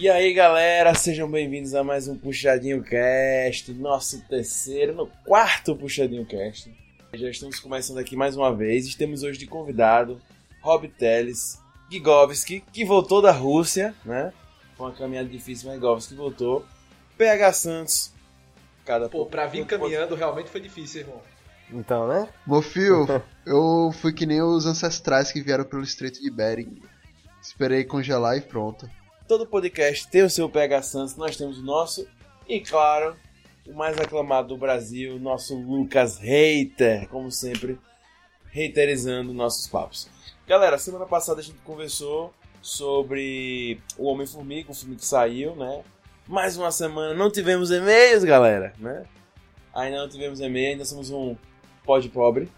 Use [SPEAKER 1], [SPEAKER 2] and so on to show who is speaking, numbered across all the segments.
[SPEAKER 1] E aí galera, sejam bem-vindos a mais um Puxadinho Cast, nosso terceiro, no quarto Puxadinho Cast. Já estamos começando aqui mais uma vez e temos hoje de convidado Rob Teles, Gigovski, que voltou da Rússia, né? Foi uma caminhada difícil, mas Gigovski voltou. PH Santos,
[SPEAKER 2] cada Pô, pra vir caminhando realmente foi difícil, irmão.
[SPEAKER 3] Então, né?
[SPEAKER 4] Mofio, eu fui que nem os ancestrais que vieram pelo Estreito de Bering. Esperei congelar e pronto.
[SPEAKER 1] Todo podcast tem o seu PH Santos, nós temos o nosso. E claro, o mais aclamado do Brasil, nosso Lucas Hater, como sempre, haterizando nossos papos. Galera, semana passada a gente conversou sobre o Homem-Formiga, o filme que saiu, né? Mais uma semana, não tivemos e-mails, galera, né? Ainda não tivemos e-mail, ainda somos um pod pobre,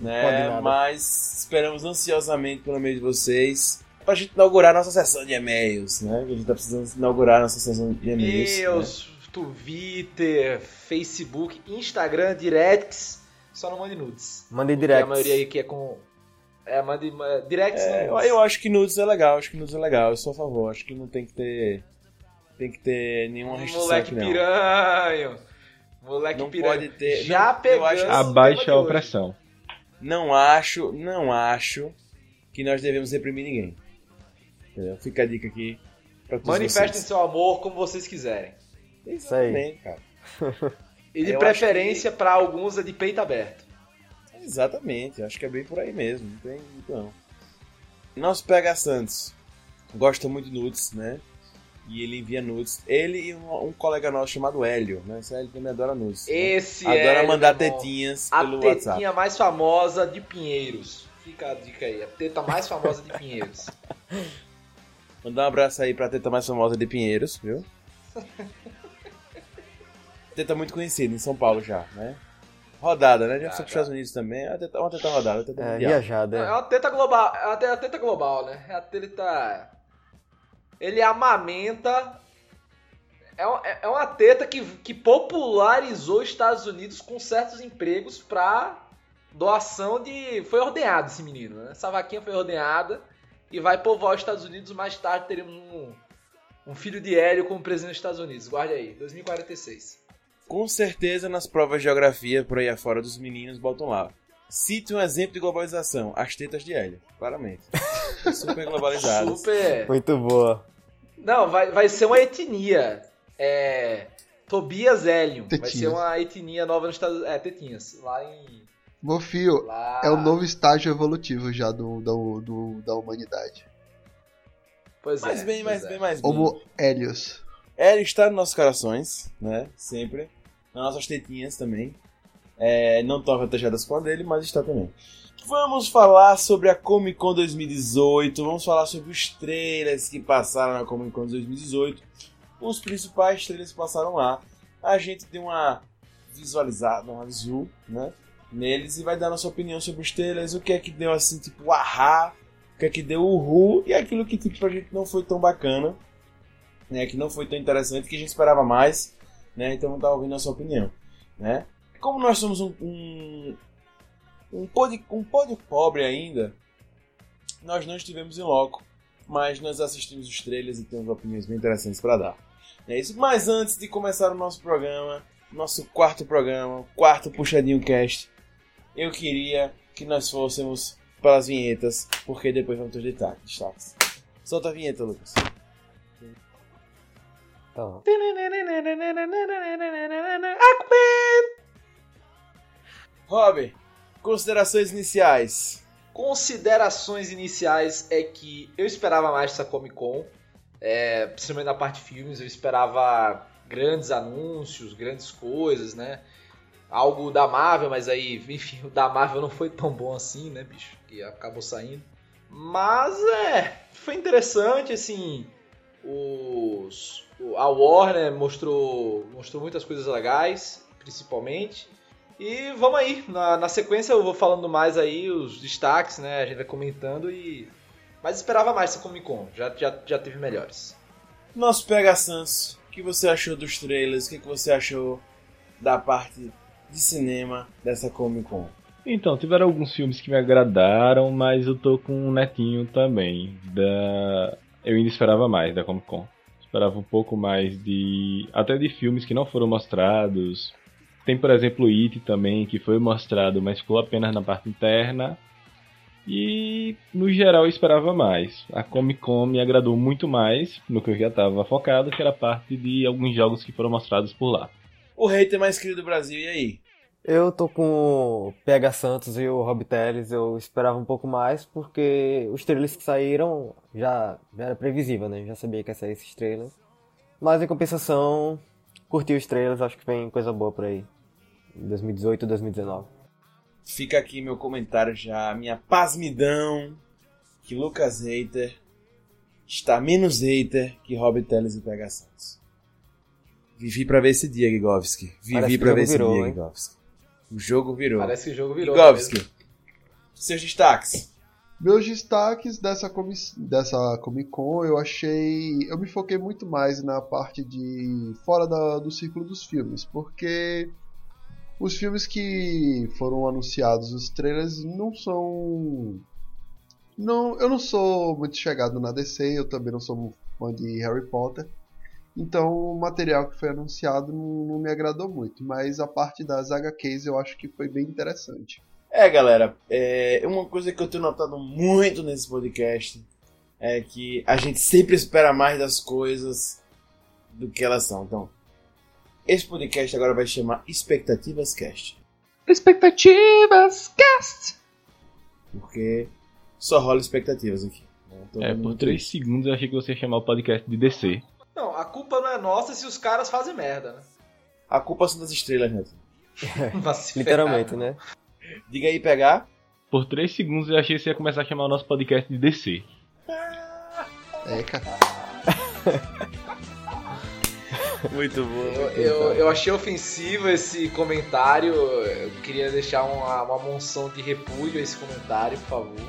[SPEAKER 1] né? Mas esperamos ansiosamente pelo e-mail de vocês pra gente inaugurar nossa sessão de e-mails, né? A gente tá precisando inaugurar nossa sessão de e-mails.
[SPEAKER 2] E-mails, né? Twitter, Facebook, Instagram, directs. Só não mande nudes.
[SPEAKER 3] Mande directs.
[SPEAKER 2] a maioria aí que é com. É, mande. Directs
[SPEAKER 1] é, eu, eu acho que nudes é legal, acho que nudes é legal, eu sou a favor. Acho que não tem que ter. Tem que ter nenhuma restrição.
[SPEAKER 2] Moleque
[SPEAKER 1] aqui,
[SPEAKER 2] piranha! Moleque
[SPEAKER 1] não
[SPEAKER 2] piranha.
[SPEAKER 1] pode ter.
[SPEAKER 2] Já
[SPEAKER 1] não,
[SPEAKER 2] pegou.
[SPEAKER 5] Abaixa a opressão.
[SPEAKER 1] Não acho, não acho que nós devemos reprimir ninguém. Entendeu? Fica a dica aqui
[SPEAKER 2] Manifestem seu amor como vocês quiserem.
[SPEAKER 1] Exatamente, cara.
[SPEAKER 2] E de
[SPEAKER 1] Eu
[SPEAKER 2] preferência pra alguns é de peito aberto.
[SPEAKER 1] Exatamente, acho que é bem por aí mesmo, não tem muito não. Nosso PH Santos gosta muito de nudes, né? E ele envia nudes. Ele e um, um colega nosso chamado Hélio, né? Esse Hélio também adora nudes. né?
[SPEAKER 2] Esse
[SPEAKER 1] Adora
[SPEAKER 2] é
[SPEAKER 1] mandar tetinhas
[SPEAKER 2] a
[SPEAKER 1] pelo
[SPEAKER 2] tetinha
[SPEAKER 1] WhatsApp.
[SPEAKER 2] mais famosa de Pinheiros. Fica a dica aí, a teta mais famosa de Pinheiros.
[SPEAKER 1] Mandar um abraço aí pra teta mais famosa de Pinheiros, viu? teta muito conhecida em São Paulo já, né? Rodada, né? Já foi pros. Estados Unidos também. É uma teta, uma teta rodada, uma teta
[SPEAKER 3] É, viajada.
[SPEAKER 2] É
[SPEAKER 3] É.
[SPEAKER 2] uma teta global, é uma a teta global, né? É a teta. Ele amamenta. É uma, é uma teta que, que popularizou os Estados Unidos com certos empregos pra doação de. Foi ordenado esse menino, né? Essa vaquinha foi ordenada e vai povoar os Estados Unidos. Mais tarde teremos um, um filho de Hélio como presidente dos Estados Unidos. Guarde aí, 2046.
[SPEAKER 1] Com certeza nas provas de geografia por aí afora dos meninos botam lá. Cite um exemplo de globalização. As tetas de Hélio, claramente. Super globalizadas.
[SPEAKER 2] Super.
[SPEAKER 3] Muito boa.
[SPEAKER 2] Não, vai, vai ser uma etnia. É. Tobias Hélio. Vai ser uma etnia nova nos Estados Unidos. É, tetinhas. Lá em.
[SPEAKER 4] Mofio,
[SPEAKER 2] Lá...
[SPEAKER 4] é o novo estágio evolutivo já do, do, do- da humanidade.
[SPEAKER 2] Pois
[SPEAKER 1] Mais
[SPEAKER 2] é.
[SPEAKER 1] bem, mais
[SPEAKER 2] pois
[SPEAKER 1] bem,
[SPEAKER 2] é.
[SPEAKER 1] mais bem.
[SPEAKER 4] Homo Helios.
[SPEAKER 1] Hélio está nos nossos corações, né? Sempre. Nas nossas tetinhas também. É, não tão avantajadas com a dele, mas está também. Vamos falar sobre a Comic Con 2018. Vamos falar sobre os trailers que passaram na Comic Con 2018. Os principais trailers que passaram lá. A gente deu uma visualizada, uma visual, né? Neles e vai dar nossa opinião sobre os trailers. O que é que deu assim, tipo, ahá. O que é que deu uhu. E aquilo que, tipo, pra gente não foi tão bacana né, que não foi tão interessante, que a gente esperava mais, né, então vamos estar ouvindo a sua opinião, né. Como nós somos um, um, um, pod, um pod pobre ainda, nós não estivemos em loco, mas nós assistimos os trailers e temos opiniões bem interessantes para dar. É isso, mas antes de começar o nosso programa, nosso quarto programa, quarto Puxadinho Cast, eu queria que nós fôssemos para as vinhetas, porque depois vamos ter os destaques. destaques. Solta a vinheta, Lucas.
[SPEAKER 3] Então,
[SPEAKER 1] Rob, considerações iniciais.
[SPEAKER 2] Considerações iniciais é que eu esperava mais dessa Comic Con. É, principalmente na parte de filmes, eu esperava grandes anúncios, grandes coisas, né? Algo da Marvel, mas aí, enfim, o da Marvel não foi tão bom assim, né, bicho? Que acabou saindo. Mas é, foi interessante, assim. Os, a Warner mostrou, mostrou muitas coisas legais, principalmente. E vamos aí, na, na sequência eu vou falando mais aí os destaques, né? A gente vai comentando e. Mas esperava mais essa Comic Con, já, já, já teve melhores.
[SPEAKER 1] Nosso PH Sans, o que você achou dos trailers? O que você achou da parte de cinema dessa Comic Con?
[SPEAKER 5] Então, tiveram alguns filmes que me agradaram, mas eu tô com um netinho também. Da... Eu ainda esperava mais da Comic Con. Esperava um pouco mais de. até de filmes que não foram mostrados. Tem, por exemplo, It também, que foi mostrado, mas ficou apenas na parte interna. E no geral eu esperava mais. A Comic Con me agradou muito mais no que eu já estava focado, que era parte de alguns jogos que foram mostrados por lá.
[SPEAKER 1] O hater mais querido do Brasil, e aí?
[SPEAKER 3] Eu tô com o PH Santos e o Rob Teles, eu esperava um pouco mais, porque os trailers que saíram já, já era previsível, né? Já sabia que ia sair esses trailers. Mas em compensação, curti os trailers, acho que vem coisa boa por aí. 2018 2019.
[SPEAKER 1] Fica aqui meu comentário já, minha pasmidão, que Lucas Hater está menos hater que Rob Teles e PH Santos. Vivi pra ver esse dia, Gigovski. Vivi pra ver esse virou, dia, Gigovski. O jogo virou.
[SPEAKER 2] Parece que o jogo virou.
[SPEAKER 1] Gigovski, seus destaques.
[SPEAKER 4] Meus destaques dessa, comi dessa Comic Con, eu achei. Eu me foquei muito mais na parte de. fora da, do círculo dos filmes, porque os filmes que foram anunciados, os trailers, não são. Não, eu não sou muito chegado na DC, eu também não sou fã de Harry Potter. Então o material que foi anunciado não, não, me agradou muito, mas a parte das HQs eu acho que foi bem interessante.
[SPEAKER 1] É, galera, é uma coisa que eu tenho notado muito nesse podcast é que a gente sempre espera mais das coisas do que elas são. Então, esse podcast agora vai chamar Expectativas Cast.
[SPEAKER 2] Expectativas Cast!
[SPEAKER 1] Porque só rola expectativas aqui.
[SPEAKER 5] Né? É, por três segundos eu achei que você ia chamar o podcast de DC.
[SPEAKER 2] Não, a culpa não é nossa se os caras fazem merda, né?
[SPEAKER 1] A culpa são das estrelas, Neto.
[SPEAKER 3] Literalmente, né?
[SPEAKER 1] Diga aí, pegar.
[SPEAKER 5] Por três segundos eu achei que você ia começar a chamar o nosso podcast de DC.
[SPEAKER 4] É, cara.
[SPEAKER 1] Muito bom.
[SPEAKER 2] Eu, eu, eu, achei ofensivo esse comentário. Eu queria deixar uma, uma monção de repúdio a esse comentário, por favor.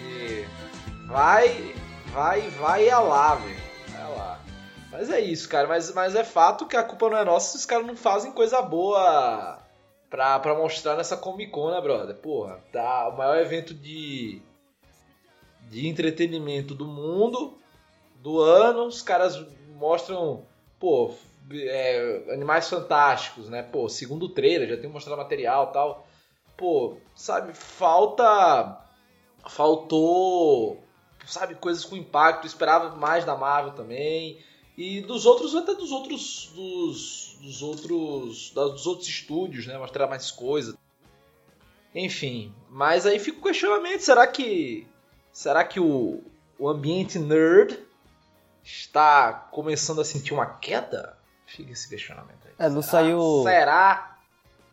[SPEAKER 2] E vai, vai, vai a lá, velho. Mas é isso, cara. Mas, mas é fato que a culpa não é nossa se os caras não fazem coisa boa pra, pra mostrar nessa Comic Con, né, brother? Porra, tá o maior evento de, de entretenimento do mundo, do ano. Os caras mostram, pô, é, Animais Fantásticos, né? Pô, segundo trailer, já tem mostrado material tal. Pô, sabe, falta. Faltou, sabe, coisas com impacto. Eu esperava mais da Marvel também. E dos outros, até dos outros. Dos, dos outros. Dos outros estúdios, né? Mostrar mais coisa. Enfim. Mas aí fica o questionamento: será que. Será que o, o ambiente nerd está começando a sentir uma queda? Fica esse questionamento aí.
[SPEAKER 3] É, não será? saiu.
[SPEAKER 2] Será?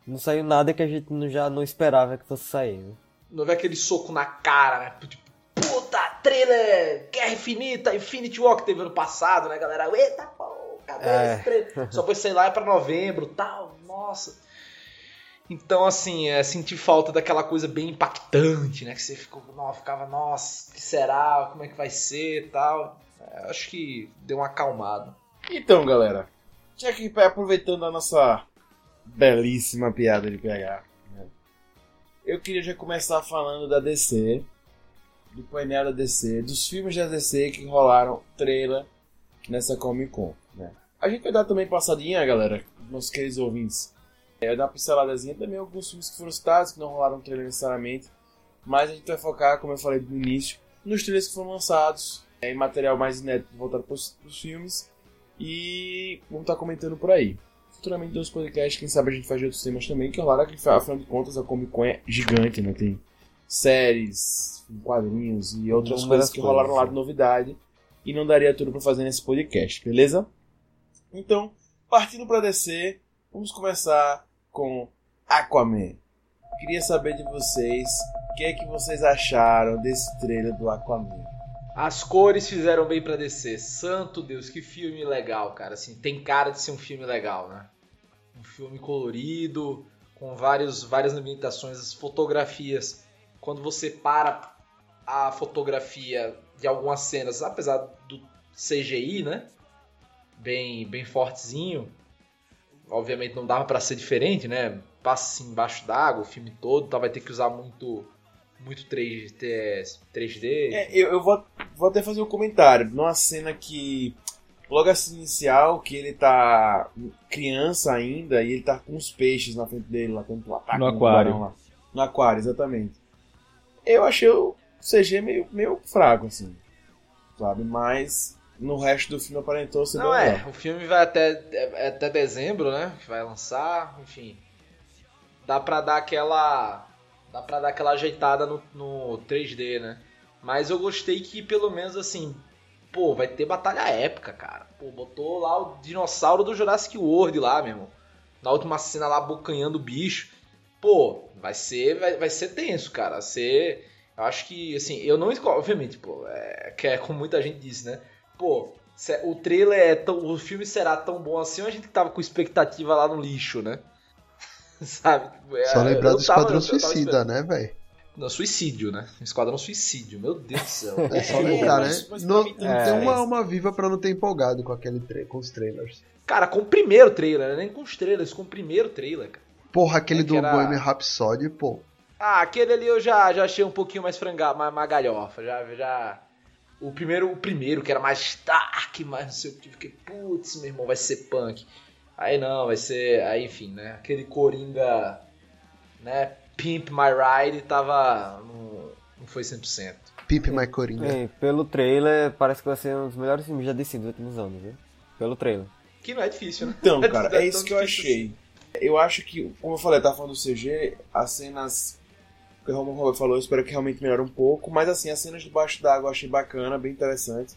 [SPEAKER 3] Não saiu nada que a gente já não esperava que fosse sair. Né?
[SPEAKER 2] Não vê aquele soco na cara, né? Tipo, puta, trailer Guerra Infinita, Infinity War que teve ano passado, né, galera? Eita, pô, cadê é. esse trailer? Só foi, sei lá, é pra novembro tal, nossa. Então, assim, é, senti falta daquela coisa bem impactante, né? Que você ficou, não, ficava, nossa, o que será? Como é que vai ser tal. É, acho que deu uma acalmada.
[SPEAKER 1] Então, galera, já que aproveitando a nossa belíssima piada de pegar, né? eu queria já começar falando da DC, do painel da DC, dos filmes da DC que rolaram trailer nessa Comic Con, né? A gente vai dar também passadinha, galera, nossos queridos ouvintes. É, dar uma pinceladazinha também alguns filmes que foram citados, que não rolaram trailer necessariamente, mas a gente vai focar, como eu falei no início, nos trailers que foram lançados, é, em material mais inédito voltado para os filmes, e vamos estar comentando por aí. Futuramente nos podcasts, quem sabe a gente faz de outros temas também, que rolaram, que afinal de contas a Comic Con é gigante, né? Tem séries, quadrinhos e outras coisas que rolaram lá de novidade. E não daria tudo para fazer nesse podcast, beleza? Então, partindo para descer, vamos começar com Aquaman. Queria saber de vocês o que é que vocês acharam desse trailer do Aquaman.
[SPEAKER 2] As cores fizeram bem para descer. Santo Deus, que filme legal, cara. Assim, tem cara de ser um filme legal, né? Um filme colorido, com vários, várias ambientações, as fotografias quando você para a fotografia de algumas cenas, apesar do CGI, né? Bem, bem fortezinho. Obviamente não dava para ser diferente, né? Passa assim embaixo d'água o filme todo, então vai ter que usar muito muito 3D. 3D.
[SPEAKER 1] É, eu, eu vou, vou até fazer um comentário. Numa cena que Logo assim inicial, que ele tá criança ainda e ele tá com os peixes na frente dele lá, um ataque
[SPEAKER 5] No aquário.
[SPEAKER 1] lá. No aquário, exatamente. Eu achei o CG meio, meio fraco, assim. Sabe? Mas no resto do filme aparentou ser
[SPEAKER 2] Não
[SPEAKER 1] bem
[SPEAKER 2] é, o filme vai até, é- até dezembro, né? Que vai lançar, enfim. Dá pra dar aquela. Dá pra dar aquela ajeitada no, no 3D, né? Mas eu gostei que pelo menos assim. Pô, vai ter batalha épica, cara. Pô, botou lá o dinossauro do Jurassic World lá, meu irmão. Na última cena lá, bocanhando o bicho. Pô, vai ser, vai, vai ser tenso, cara. Ser. Eu acho que, assim, eu não. esco- Obviamente, pô, é, que é como muita gente disse, né? Pô, se- o trailer é tão. O filme será tão bom assim ou a gente tava com expectativa lá no lixo, né? Sabe? É,
[SPEAKER 4] Só lembrar do Esquadrão Suicida, né, velho?
[SPEAKER 2] Não, suicídio, né? Esquadrão Suicídio, meu Deus do céu.
[SPEAKER 4] É só
[SPEAKER 1] É,
[SPEAKER 4] lembrar,
[SPEAKER 1] mas-
[SPEAKER 4] né?
[SPEAKER 1] mas
[SPEAKER 4] não
[SPEAKER 1] pra mim
[SPEAKER 4] não
[SPEAKER 3] é,
[SPEAKER 4] tem uma alma viva pra não ter empolgado com, aquele tra- com os trailers.
[SPEAKER 2] Cara, com o primeiro trailer, né? nem com os trailers, com o primeiro trailer, cara.
[SPEAKER 4] Porra, aquele
[SPEAKER 2] É
[SPEAKER 4] do
[SPEAKER 2] era-
[SPEAKER 4] Bohemian Rhapsody, pô.
[SPEAKER 2] Ah, aquele ali eu já, já achei um pouquinho mais franga, mais, mais galhofa. Já, já. O primeiro, o primeiro, que era mais dark, mais não sei o que, fiquei, putz, meu irmão, vai ser punk. Aí não, vai ser. Aí enfim, né? Aquele Coringa, né? Pimp My Ride tava. Não, não foi 100%.
[SPEAKER 4] Pimp My Coringa.
[SPEAKER 3] E pelo trailer, parece que vai ser um dos melhores filmes já DC dos últimos anos, viu? Pelo trailer.
[SPEAKER 2] Que não é difícil, né?
[SPEAKER 1] Então,
[SPEAKER 2] Não
[SPEAKER 1] cara,
[SPEAKER 2] tão
[SPEAKER 1] é isso que eu achei. Eu acho que, como eu falei, tava falando do CG, as cenas que o Robert falou, eu espero que realmente melhore um pouco, mas assim, as cenas debaixo d'água eu achei bacana, bem interessante.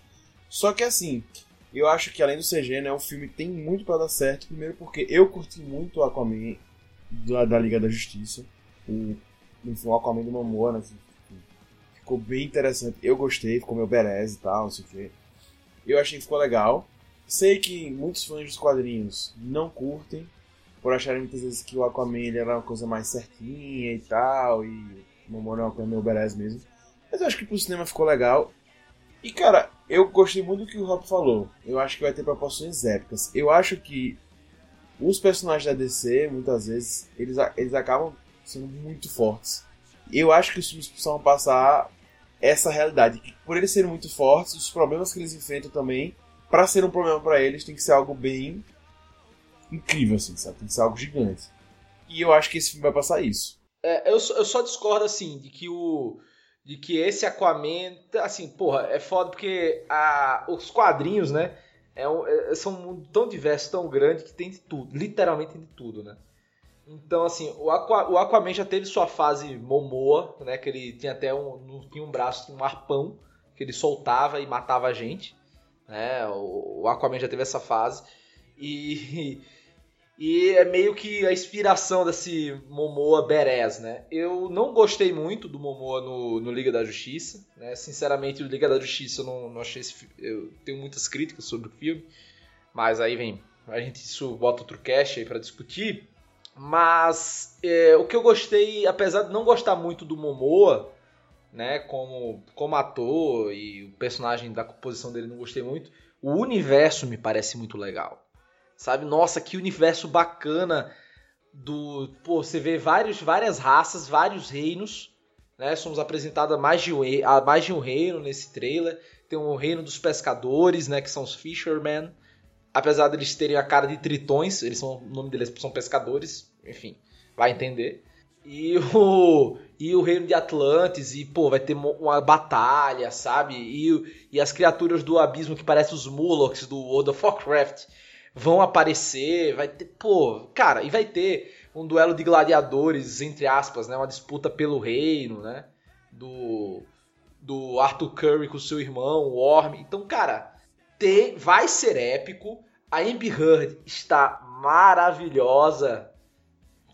[SPEAKER 1] Só que assim, eu acho que além do CG, né, o filme tem muito pra dar certo, primeiro porque eu curti muito o Aquaman da, da Liga da Justiça, o, enfim, o Aquaman do Momoa, né, que ficou bem interessante, eu gostei, ficou meu berez e tal, não sei o que. Eu achei que ficou legal. Sei que muitos fãs dos quadrinhos não curtem, por acharem muitas vezes que o Aquaman era uma coisa mais certinha e tal, e o Momoa é uma coisa meio berés mesmo. Mas eu acho que pro cinema ficou legal. E cara, eu gostei muito do que o Rob falou. Eu acho que vai ter proporções épicas. Eu acho que os personagens da DC, muitas vezes, eles, eles acabam sendo muito fortes. Eu acho que os filmes precisam passar essa realidade, que por eles serem muito fortes, os problemas que eles enfrentam também, pra ser um problema pra eles, tem que ser algo bem incrível, assim, sabe? Tem que ser algo gigante. E eu acho que esse filme vai passar isso.
[SPEAKER 2] É, eu, só- eu só discordo, assim, de que o. De que esse Aquaman. Assim, porra, é foda porque a, os quadrinhos, né? É um- é- são um mundo tão diverso, tão grande, que tem de tudo. Literalmente tem de tudo, né? Então, assim, o, Aqua, o Aquaman já teve sua fase Momoa, né? Que ele tinha até um. Tinha um braço, tinha um arpão que ele soltava e matava a gente. Né? O, o Aquaman já teve essa fase. E. E é meio que a inspiração desse Momoa Beres, né? Eu não gostei muito do Momoa no, no Liga da Justiça, né? Sinceramente, o Liga da Justiça eu não, não achei esse Eu tenho muitas críticas sobre o filme, mas aí vem. A gente isso bota outro cast aí pra discutir. Mas é, o que eu gostei, apesar de não gostar muito do Momoa, né, como, como ator e o personagem da composição dele não gostei muito, o universo me parece muito legal. Sabe? Nossa, que universo bacana do, pô, você vê vários, várias raças, vários reinos, né? Somos apresentados a mais de um, a mais de um reino nesse trailer. Tem o reino dos pescadores, né, que são os fishermen. Apesar deles terem a cara de tritões, eles são, o nome deles são pescadores, enfim, vai entender. E o, e o reino de Atlantis, e pô, vai ter uma batalha, sabe? E, e as criaturas do abismo que parecem os Murlocs do World of Warcraft vão aparecer, vai ter, pô, cara, e vai ter um duelo de gladiadores, entre aspas, né? Uma disputa pelo reino, né? Do, do Arthur Curry com seu irmão, o Orm. Então, cara, tem, vai ser épico. A Amber Heard está maravilhosa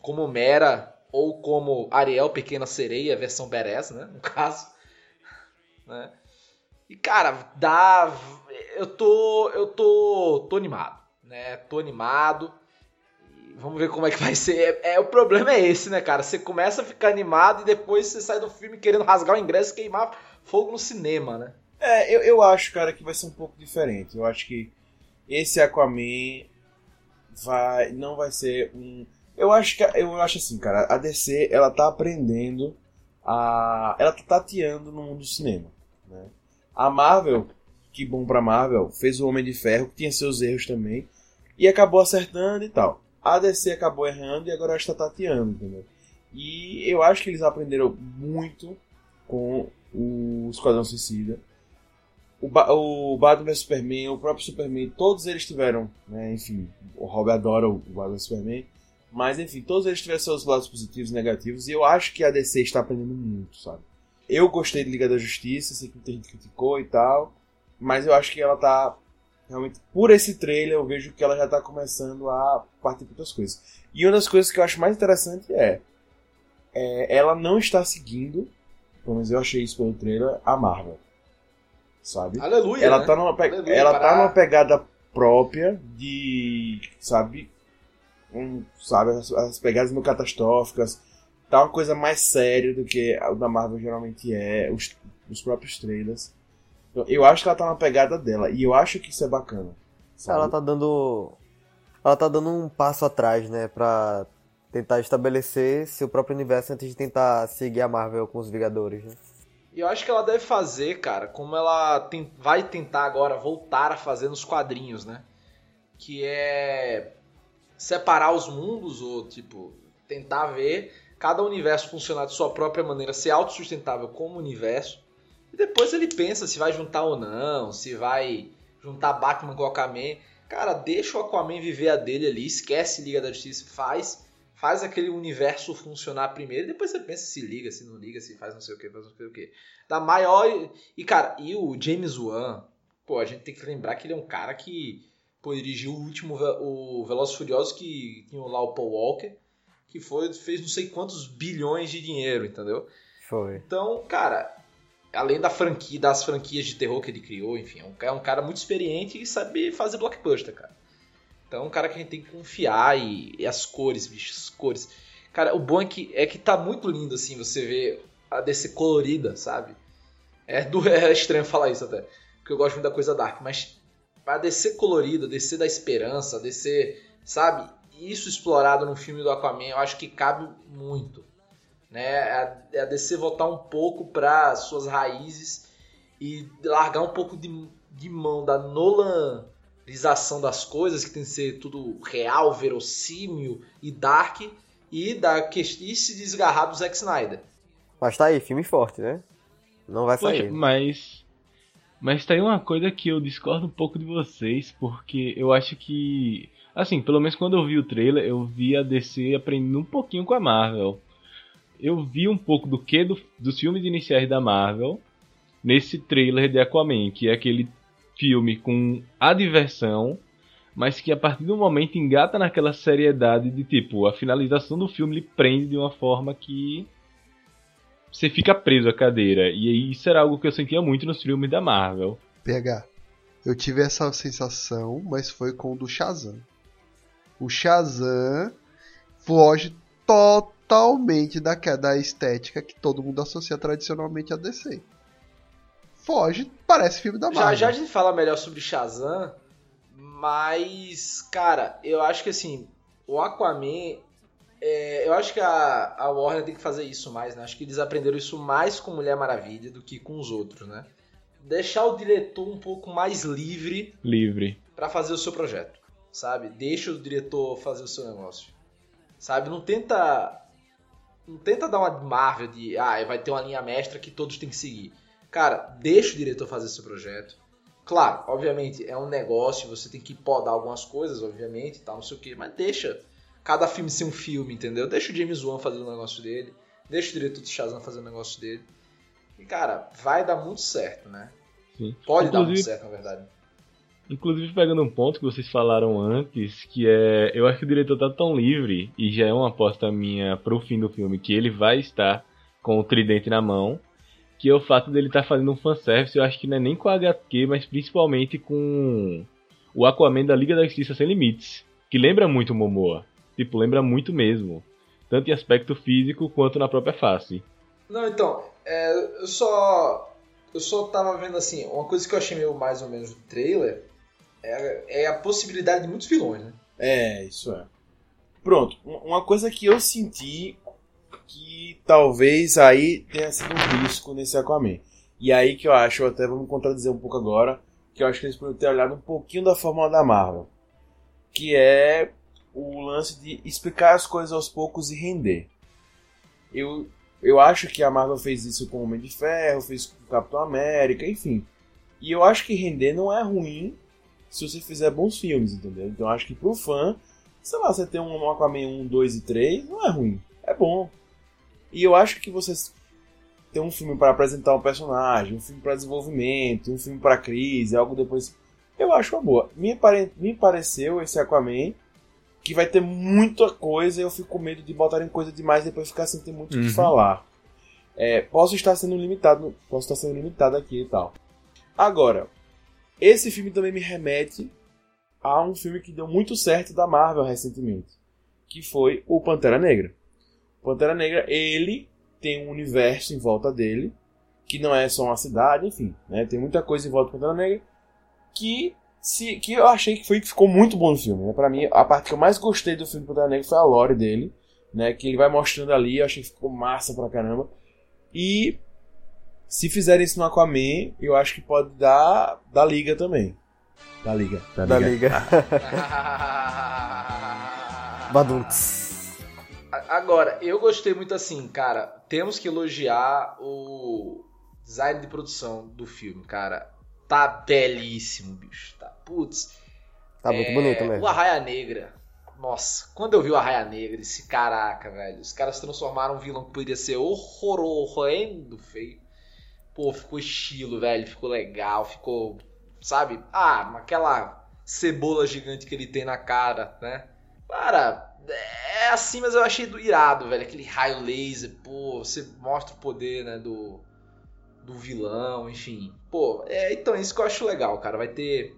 [SPEAKER 2] como Mera ou como Ariel Pequena Sereia, versão Beres, né? No caso. Né? E, cara, dá. Eu tô. Eu tô. tô animado. Né? Tô animado. Vamos ver como é que vai ser. É, é, o problema é esse, né, cara? Você começa a ficar animado e depois você sai do filme querendo rasgar o ingresso e queimar fogo no cinema, né?
[SPEAKER 1] É, eu, eu acho, cara, que vai ser um pouco diferente. Eu acho que esse Aquaman vai não vai ser um eu acho que eu acho assim, cara, a DC ela tá aprendendo a ela tá tateando no mundo do cinema, né? A Marvel que bom pra Marvel, fez o Homem de Ferro, que tinha seus erros também, e acabou acertando e tal. A DC acabou errando e agora está tateando, entendeu? E eu acho que eles aprenderam muito com o Esquadrão Suicida. O, ba o Batman Superman, o próprio Superman, todos eles tiveram, né, enfim, o Rob adora o Batman Superman, mas enfim, todos eles tiveram seus lados positivos e negativos, e eu acho que a DC está aprendendo muito, sabe? Eu gostei de Liga da Justiça, sei que muita gente criticou e tal, mas eu acho que ela tá realmente por esse trailer eu vejo que ela já tá começando a partir para outras coisas. E uma das coisas que eu acho mais interessante é, é ela não está seguindo, pelo menos eu achei isso pelo trailer, a Marvel. Sabe?
[SPEAKER 2] Aleluia.
[SPEAKER 1] Ela
[SPEAKER 2] né?
[SPEAKER 1] tá numa pe-
[SPEAKER 2] Aleluia,
[SPEAKER 1] ela
[SPEAKER 2] para-
[SPEAKER 1] tá numa pegada própria de, sabe, um, sabe, as, as pegadas meio catastróficas, tá uma coisa mais séria do que o da Marvel geralmente é, os, os próprios trailers. Então, eu acho que ela tá na pegada dela e eu acho que isso é bacana. Sabe?
[SPEAKER 3] Ela tá dando. Ela tá dando um passo atrás, né? Pra tentar estabelecer seu próprio universo antes de tentar seguir a Marvel com os Vingadores, né?
[SPEAKER 2] E eu acho que ela deve fazer, cara, como ela tem- vai tentar agora voltar a fazer nos quadrinhos, né? Que é separar os mundos ou, tipo, tentar ver cada universo funcionar de sua própria maneira, ser autossustentável como universo. E depois ele pensa se vai juntar ou não, se vai juntar Batman com Aquaman. Cara, deixa o Aquaman viver a dele ali, esquece Liga da Justiça, faz faz aquele universo funcionar primeiro, e depois você pensa se liga, se não liga, se faz não sei o que, faz não sei o que. Da maior. E, cara, e o James Wan, pô, a gente tem que lembrar que ele é um cara que pô, dirigiu o último o Velozes Furiosos que tinha lá o Paul Walker, que foi, fez não sei quantos bilhões de dinheiro, entendeu?
[SPEAKER 3] Foi.
[SPEAKER 2] Então, cara, além da franquia, das franquias de terror que ele criou, enfim, é um, é um cara muito experiente e sabe fazer blockbuster, cara. Então é um cara que a gente tem que confiar e, e as cores, bicho, as cores. Cara, o bom é que, é que tá muito lindo, assim, você vê a DC colorida, sabe? É, do, é estranho falar isso até, porque eu gosto muito da coisa dark, mas a DC colorida, a DC da esperança, a DC, sabe? Isso explorado no filme do Aquaman, eu acho que cabe muito né? É a- é DC voltar um pouco para suas raízes e largar um pouco de, de mão da Nolanização das coisas, que tem que ser tudo real, verossímil e dark, e, da, e se desgarrar do Zack Snyder.
[SPEAKER 3] Mas tá aí, filme forte, né? Não vai
[SPEAKER 5] Poxa,
[SPEAKER 3] sair.
[SPEAKER 5] mas. Mas tá aí uma coisa que eu discordo um pouco de vocês, porque eu acho que. Assim, pelo menos quando eu vi o trailer, eu vi a DC aprendendo um pouquinho com a Marvel. Eu vi um pouco do que do- dos filmes iniciais da Marvel nesse trailer de Aquaman, que é aquele filme com a diversão, mas que a partir do momento engata naquela seriedade de tipo, a finalização do filme lhe prende de uma forma que você fica preso à cadeira. E aí isso era algo que eu sentia muito nos filmes da Marvel.
[SPEAKER 4] PH, eu tive essa sensação, mas foi com o do Shazam. O Shazam foge totalmente da, da estética que todo mundo associa tradicionalmente a DC. Foge, parece filme da
[SPEAKER 2] Já,
[SPEAKER 4] Marvel.
[SPEAKER 2] já a gente fala melhor sobre Shazam, mas, cara, eu acho que assim, o Aquaman. é, eu acho que a, a Warner tem que fazer isso mais, né? Acho que eles aprenderam isso mais com Mulher Maravilha do que com os outros, né? Deixar o diretor um pouco mais livre
[SPEAKER 5] Livre.
[SPEAKER 2] pra fazer o seu projeto, sabe? Deixa o diretor fazer o seu negócio, sabe? Não tenta, não tenta dar uma Marvel de, ah, vai ter uma linha mestra que todos têm que seguir. Cara, deixa o diretor fazer seu projeto. Claro, obviamente é um negócio, você tem que podar algumas coisas, obviamente, tal, não sei o que, mas deixa cada filme ser um filme, entendeu? Deixa o James Wan fazer o negócio dele, deixa o diretor do Shazam fazer o negócio dele. E cara, vai dar muito certo, né?
[SPEAKER 5] Sim.
[SPEAKER 2] Pode dar muito
[SPEAKER 5] Inclusive-
[SPEAKER 2] certo, na verdade.
[SPEAKER 5] Inclusive pegando um ponto que vocês falaram antes, que é. Eu acho que o diretor tá tão livre, e já é uma aposta minha pro fim do filme, que ele vai estar com o tridente na mão. Que é o fato dele estar fazendo um fanservice, eu acho que não é nem com a HQ, mas principalmente com o Aquaman da Liga da Justiça Sem Limites. Que lembra muito o Momoa. Tipo, lembra muito mesmo. Tanto em aspecto físico quanto na própria face.
[SPEAKER 2] Não, então, é, eu só. Eu só tava vendo assim, uma coisa que eu achei meio mais ou menos do trailer é, é a possibilidade de muitos vilões, né?
[SPEAKER 1] É, isso é. Pronto, um- uma coisa que eu senti que talvez aí tenha sido um risco nesse Aquaman. E aí que eu acho, até me contradizer um pouco agora, que eu acho que eles poderiam ter olhado um pouquinho da fórmula da Marvel, que é o lance de explicar as coisas aos poucos e render. Eu, eu acho que a Marvel fez isso com o Homem de Ferro, fez com o Capitão América, enfim. E eu acho que render não é ruim se você fizer bons filmes, entendeu? Então acho que pro fã, sei lá, você ter um Aquaman 1, 2 e 3, não é ruim. É bom. E eu acho que você ter um filme para apresentar um personagem, um filme para desenvolvimento, um filme para crise, algo depois. Eu acho uma boa. Me, pare... Me pareceu esse Aquaman que vai ter muita coisa e eu fico com medo de botarem coisa demais e depois ficar sem ter muito o
[SPEAKER 5] Uhum.
[SPEAKER 1] que falar. É, posso estar sendo limitado, posso estar sendo limitado aqui e tal. Agora, esse filme também me remete a um filme que deu muito certo da Marvel recentemente, que foi o Pantera Negra. O Pantera Negra, ele tem um universo em volta dele, que não é só uma cidade, enfim, né? Tem muita coisa em volta do Pantera Negra que se que eu achei que foi que ficou muito bom no filme, né? Para mim, a parte que eu mais gostei do filme Pantera Negra foi a lore dele, né, que ele vai mostrando ali, eu achei que ficou massa pra caramba. E se fizerem isso no Aquaman, eu acho que pode dar da liga também. Da liga. Da,
[SPEAKER 3] Da
[SPEAKER 1] liga.
[SPEAKER 3] liga. Badunts.
[SPEAKER 2] Agora, eu gostei muito assim, cara. Temos que elogiar o design de produção do filme, cara. Tá belíssimo, bicho. Tá, putz.
[SPEAKER 3] Tá muito
[SPEAKER 2] É,
[SPEAKER 3] bonito mesmo.
[SPEAKER 2] O Arraia Negra. Nossa, quando eu vi o Arraia Negra, esse caraca, velho. Os caras transformaram um vilão que poderia ser horroroso, feio. Pô, ficou estilo, velho. Ficou legal, ficou. Sabe? Ah, aquela cebola gigante que ele tem na cara, né? Cara, é assim, mas eu achei do irado, velho. Aquele raio laser, pô, você mostra o poder, né, do, do vilão, enfim. Pô, é, então, isso que eu acho legal, cara. Vai ter.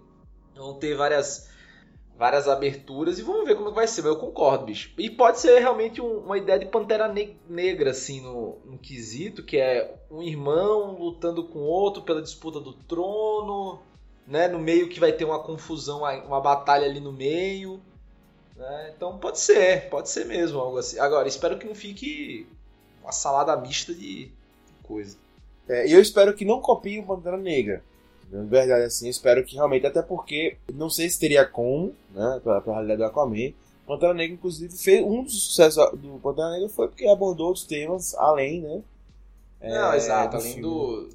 [SPEAKER 2] Vão ter várias. Várias aberturas e vamos ver como é vai ser, mas eu concordo, bicho. E pode ser realmente um- uma ideia de pantera ne- negra, assim, no, no quesito, que é um irmão lutando com outro pela disputa do trono, né? No meio que vai ter uma confusão, uma batalha ali no meio. Né? Então pode ser, pode ser mesmo algo assim. Agora, espero que não fique uma salada mista de coisa.
[SPEAKER 1] É, eu espero que não copiem o Pantera Negra. De verdade, assim, espero que realmente, até porque não sei se teria como, né, pela, pela realidade do Aquaman. Pantera Negra, inclusive, fez um dos sucessos do Pantera Negra foi porque abordou outros temas além, né?
[SPEAKER 2] não,
[SPEAKER 1] é,
[SPEAKER 2] exato, além do,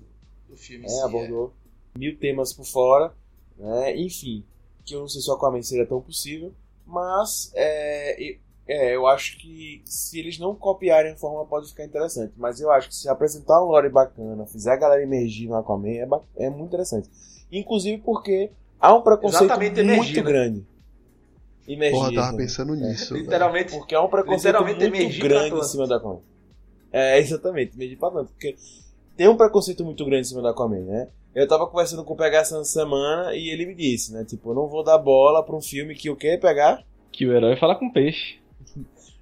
[SPEAKER 2] do filme
[SPEAKER 1] É,
[SPEAKER 2] si, é.
[SPEAKER 1] abordou mil temas por fora, né? Enfim, que eu não sei se o Aquaman seria tão possível, mas é, é, eu acho que se eles não copiarem a fórmula pode ficar interessante. Mas eu acho que se apresentar um lore bacana, fizer a galera emergir no Aquaman, é, é muito interessante. Inclusive porque há um preconceito
[SPEAKER 2] Exatamente,
[SPEAKER 1] muito
[SPEAKER 2] emergir, né?
[SPEAKER 1] grande. Emergir,
[SPEAKER 4] Porra, tava
[SPEAKER 1] né?
[SPEAKER 4] pensando nisso. velho.
[SPEAKER 2] Literalmente,
[SPEAKER 1] Porque há um preconceito muito grande em cima da Aquaman. É, exatamente, emergir pra Atlanta. Porque tem um preconceito muito grande em cima da Aquaman, né? Eu tava conversando com o PH essa semana e ele me disse, né? Tipo, eu não vou dar bola pra um filme que o quê? Pegar?
[SPEAKER 5] Que o herói fala com peixe.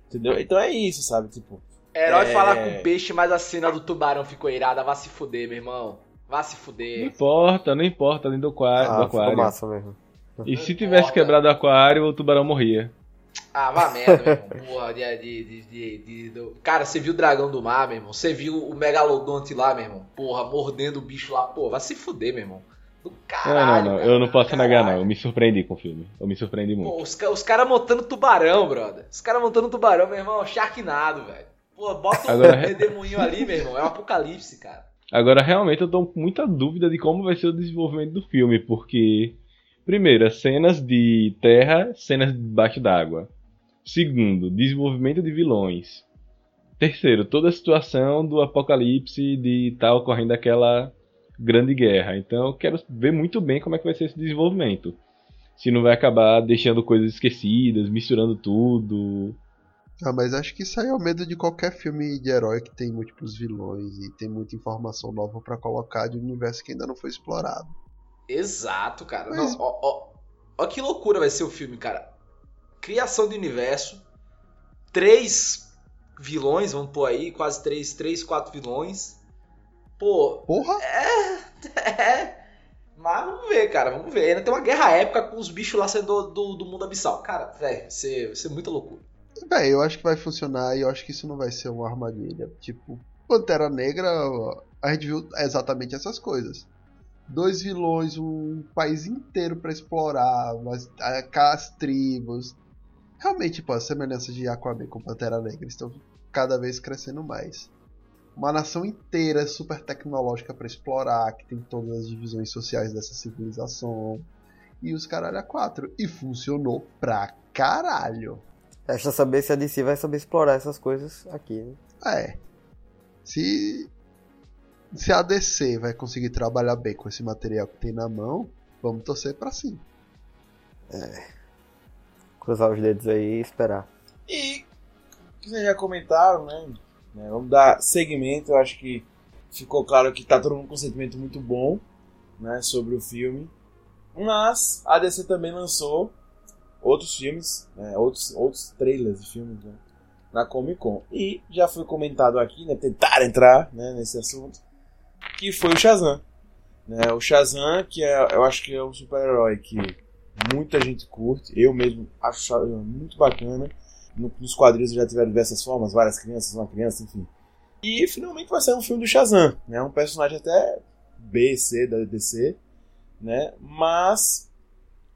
[SPEAKER 1] Entendeu? Então é isso, sabe? Tipo,
[SPEAKER 2] herói
[SPEAKER 1] É.
[SPEAKER 2] falar com peixe, mas a cena do tubarão ficou irada. Vá se fuder, meu irmão. Vá se
[SPEAKER 5] Não
[SPEAKER 2] fuder.
[SPEAKER 5] importa, não importa, dentro do, do
[SPEAKER 3] Ah, ficou
[SPEAKER 5] aquário.
[SPEAKER 3] massa mesmo.
[SPEAKER 5] E
[SPEAKER 2] Não
[SPEAKER 5] se tivesse
[SPEAKER 2] importa.
[SPEAKER 5] quebrado o aquário, o tubarão morria.
[SPEAKER 2] Ah, vá merda, meu irmão. Porra, de, de, de, de- de- do- Cara, você viu o dragão do mar, meu irmão? Você viu o megalodonte lá, meu irmão? Porra, mordendo o bicho lá. Pô, vai se fuder, meu irmão. Do
[SPEAKER 5] Não,
[SPEAKER 2] caralho.
[SPEAKER 5] não, não.
[SPEAKER 2] cara,
[SPEAKER 5] Eu não posso negar, não.
[SPEAKER 2] caralho.
[SPEAKER 5] Eu me surpreendi com o filme. Eu me surpreendi muito.
[SPEAKER 2] Pô, os, os caras montando tubarão, brother. Os caras montando tubarão, meu irmão. Sharknado, velho. Pô, bota um
[SPEAKER 5] Agora-
[SPEAKER 2] redemoinho ali, meu irmão. É um apocalipse, cara.
[SPEAKER 5] Agora, realmente, eu tô com muita dúvida de como vai ser o desenvolvimento do filme, porque, primeiro, as cenas de terra, cenas debaixo d'água. Segundo, desenvolvimento de vilões. Terceiro, toda a situação do apocalipse de estar ocorrendo aquela grande guerra. Então, eu quero ver muito bem como é que vai ser esse desenvolvimento. Se não vai acabar deixando coisas esquecidas, misturando tudo.
[SPEAKER 4] Ah, mas acho que isso aí é o medo de qualquer filme de herói que tem múltiplos vilões e tem muita informação nova pra colocar de um universo que ainda não foi explorado.
[SPEAKER 2] Exato, cara.
[SPEAKER 4] Mas-
[SPEAKER 2] Não, ó, ó, ó que loucura vai ser o filme, cara. Criação de universo. Três vilões, vamos pôr aí, quase três, três, quatro vilões. Pô,
[SPEAKER 4] Porra!
[SPEAKER 2] é. Mas vamos ver, cara, vamos ver. Ainda tem uma guerra épica com os bichos lá saindo do, do, do mundo abissal. Cara, velho, vai ser, vai ser muita loucura.
[SPEAKER 4] Véi, eu acho que vai funcionar e eu acho que isso não vai ser uma armadilha. Tipo, Pantera Negra, a gente viu exatamente essas coisas. dois vilões, um país inteiro para explorar, mas as tribos. Realmente, pô, as semelhanças de Aquaman com Pantera Negra estão cada vez crescendo mais. Uma nação inteira super tecnológica para explorar, que tem todas as divisões sociais dessa civilização. E os caralho a quatro. E funcionou pra caralho.
[SPEAKER 3] Resta saber se a DC vai saber explorar essas coisas aqui, né?
[SPEAKER 4] É. Se se a DC vai conseguir trabalhar bem com esse material que tem na mão, vamos torcer para sim.
[SPEAKER 3] É. Cruzar os dedos aí e esperar.
[SPEAKER 1] E vocês já comentaram, né? Né? Vamos dar segmento. Eu acho que ficou claro que tá todo mundo com um sentimento muito bom, né? Sobre o filme. Mas a DC também lançou outros filmes, né? outros, outros trailers de filmes né? na Comic Con. E já foi comentado aqui, né? Tentar entrar né? nesse assunto que foi o Shazam. Né? O Shazam, que é, eu acho que é um super-herói que muita gente curte, eu mesmo acho muito bacana. Nos quadrinhos já tiveram diversas formas, várias crianças, uma criança, enfim. E finalmente vai sair um filme do Shazam, né? Um personagem até B, C da DC, né? Mas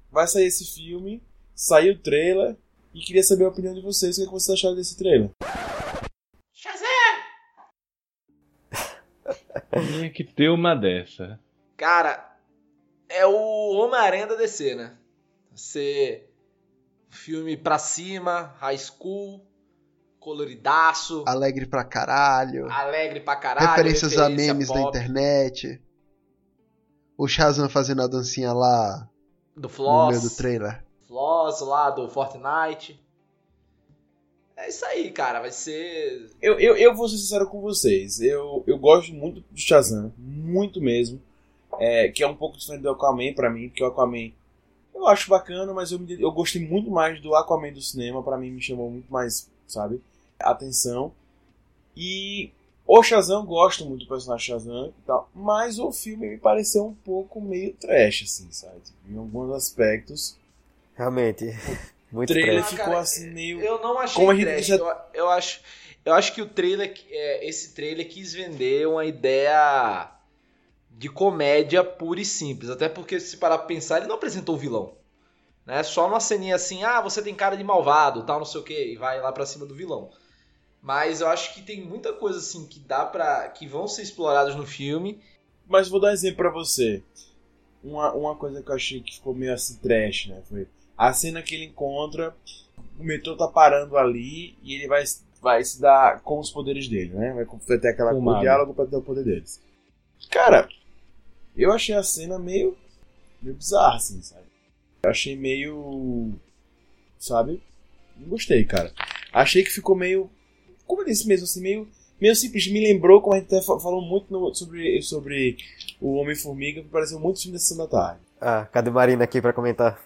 [SPEAKER 1] vai sair esse filme, saiu o trailer e queria saber a opinião de vocês, o que, é que vocês acharam desse trailer.
[SPEAKER 5] Tinha que ter uma dessa.
[SPEAKER 2] Cara, é o Homem-Aranha da DC, né? Você. Filme pra cima, high school, coloridaço.
[SPEAKER 4] Alegre pra caralho.
[SPEAKER 2] Alegre pra caralho.
[SPEAKER 4] Referências referência a memes pop. da internet. O Shazam fazendo a dancinha lá.
[SPEAKER 2] Do Floss.
[SPEAKER 4] No meio do trailer.
[SPEAKER 2] Floss lá do Fortnite. É isso aí, cara. Vai ser.
[SPEAKER 1] Eu, eu, eu vou ser sincero com vocês. Eu, eu gosto muito do Shazam. Muito mesmo. É, que é um pouco diferente do Aquaman pra mim, porque o Aquaman eu acho bacana, mas eu, eu gostei muito mais do Aquaman do cinema. Pra mim, me chamou muito mais, sabe? Atenção. E o Shazam, eu gosto muito do personagem Shazam e tal, mas o filme me pareceu um pouco meio trash, assim, sabe? Em alguns aspectos.
[SPEAKER 3] Realmente. Muito
[SPEAKER 1] o trailer ficou cara, assim meio.
[SPEAKER 2] Eu não achei Como trash. Já... Eu, eu, acho, eu acho que o trailer, é, esse trailer quis vender uma ideia de comédia pura e simples. Até porque, se parar pra pensar, ele não apresentou o vilão. Né? Só uma ceninha assim, ah, você tem cara de malvado, tal, não sei o que, e vai lá pra cima do vilão. Mas eu acho que tem muita coisa assim que dá para que vão ser exploradas no filme.
[SPEAKER 1] Mas vou dar um exemplo para você. Uma, uma coisa que eu achei que ficou meio assim trash, né? Foi a cena que ele encontra, o metrô tá parando ali e ele vai, vai se dar com os poderes dele, né? Vai ter aquela com diálogo pra ter o poder deles. Cara, eu achei a cena meio, meio bizarra, assim, sabe? Eu achei meio. Sabe? Não gostei, cara. Achei que ficou meio. Como eu disse mesmo, assim, meio. Meio simples. Me lembrou, como a gente até falou muito no, sobre, sobre o Homem-Formiga, me pareceu muito filme da Sessão da Tarde.
[SPEAKER 3] Ah, cadê Marina aqui para comentar?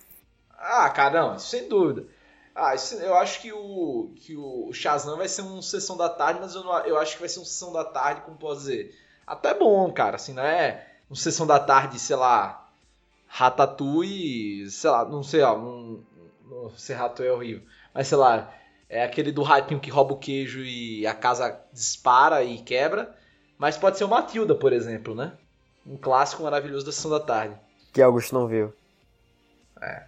[SPEAKER 2] Ah, cara, não, sem dúvida. Ah, isso, eu acho que o, que o Shazam vai ser um Sessão da Tarde, mas eu, não, eu acho que vai ser um Sessão da Tarde, como posso dizer, até bom, cara, assim, não é um Sessão da Tarde, sei lá, Ratatouille, sei lá, não sei, ó, um, não sei, Rato é horrível, mas sei lá, é aquele do ratinho que rouba o queijo e a casa dispara e quebra, mas pode ser o Matilda, por exemplo, né? Um clássico maravilhoso da Sessão da Tarde.
[SPEAKER 3] Que Augusto não viu.
[SPEAKER 2] É,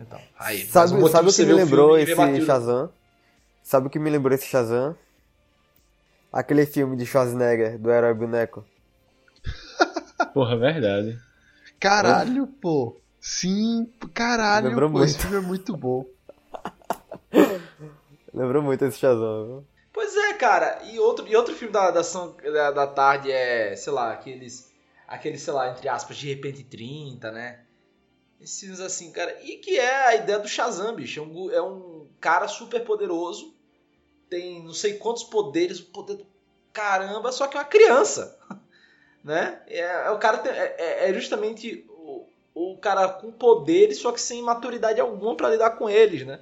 [SPEAKER 2] então, aí,
[SPEAKER 3] sabe, um sabe o que me lembrou esse Shazam? Sabe o que me lembrou esse Shazam? Aquele filme de Schwarzenegger, do Herói Boneco.
[SPEAKER 5] Porra, verdade.
[SPEAKER 4] Caralho, pô. Sim, caralho, Lembrou pô, muito. esse filme é muito bom.
[SPEAKER 3] Lembrou muito esse Shazam, viu?
[SPEAKER 2] Pois é, cara. E outro, e outro filme da, da, da, da tarde é, sei lá, aqueles, aqueles, sei lá, entre aspas, de repente 30, né? Esses filmes assim, cara. E que é a ideia do Shazam, bicho. É um, é um cara super poderoso. Tem não sei quantos poderes, o poder do caramba, só que é uma criança. né? É, é o cara tem, é, é, é justamente o, o cara com poderes, só que sem maturidade alguma para lidar com eles, né?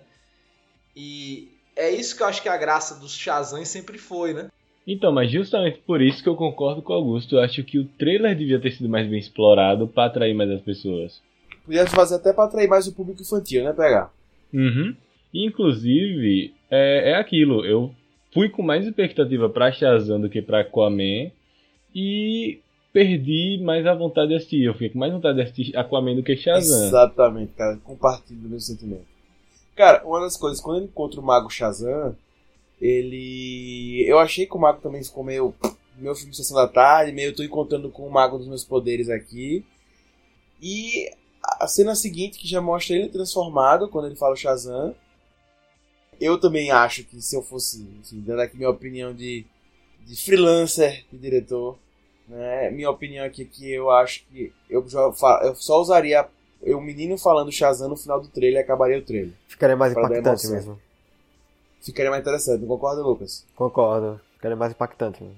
[SPEAKER 2] E é isso que eu acho que a graça dos Shazam sempre foi, né?
[SPEAKER 5] Então, mas justamente por isso que eu concordo com o Augusto. Eu acho que o trailer devia ter sido mais bem explorado para atrair mais as pessoas.
[SPEAKER 1] Podia fazer até pra atrair mais o público infantil, né, pegar?
[SPEAKER 5] Uhum. Inclusive, é, é aquilo. Eu fui com mais expectativa pra Shazam do que pra Aquaman. E perdi mais a vontade de assistir. Eu fiquei com mais vontade de assistir Aquaman do que Shazam.
[SPEAKER 1] Exatamente, cara. Compartilho do meu sentimento. Cara, uma das coisas, quando ele encontra o Mago Shazam, ele. Eu achei que o Mago também ficou meio. Meu filme sessão da tarde, meio eu tô encontrando com o Mago dos meus poderes aqui. E a cena seguinte, que já mostra ele transformado quando ele fala o Shazam. Eu também acho que se eu fosse, enfim, dando aqui minha opinião de, de freelancer, de diretor, né? Minha opinião aqui é que eu acho que eu, já, eu só usaria o menino falando Shazam no final do trailer e acabaria o trailer.
[SPEAKER 3] Ficaria mais impactante mesmo.
[SPEAKER 1] Ficaria mais interessante, não concorda, Lucas?
[SPEAKER 3] Concordo, ficaria mais impactante. Mesmo.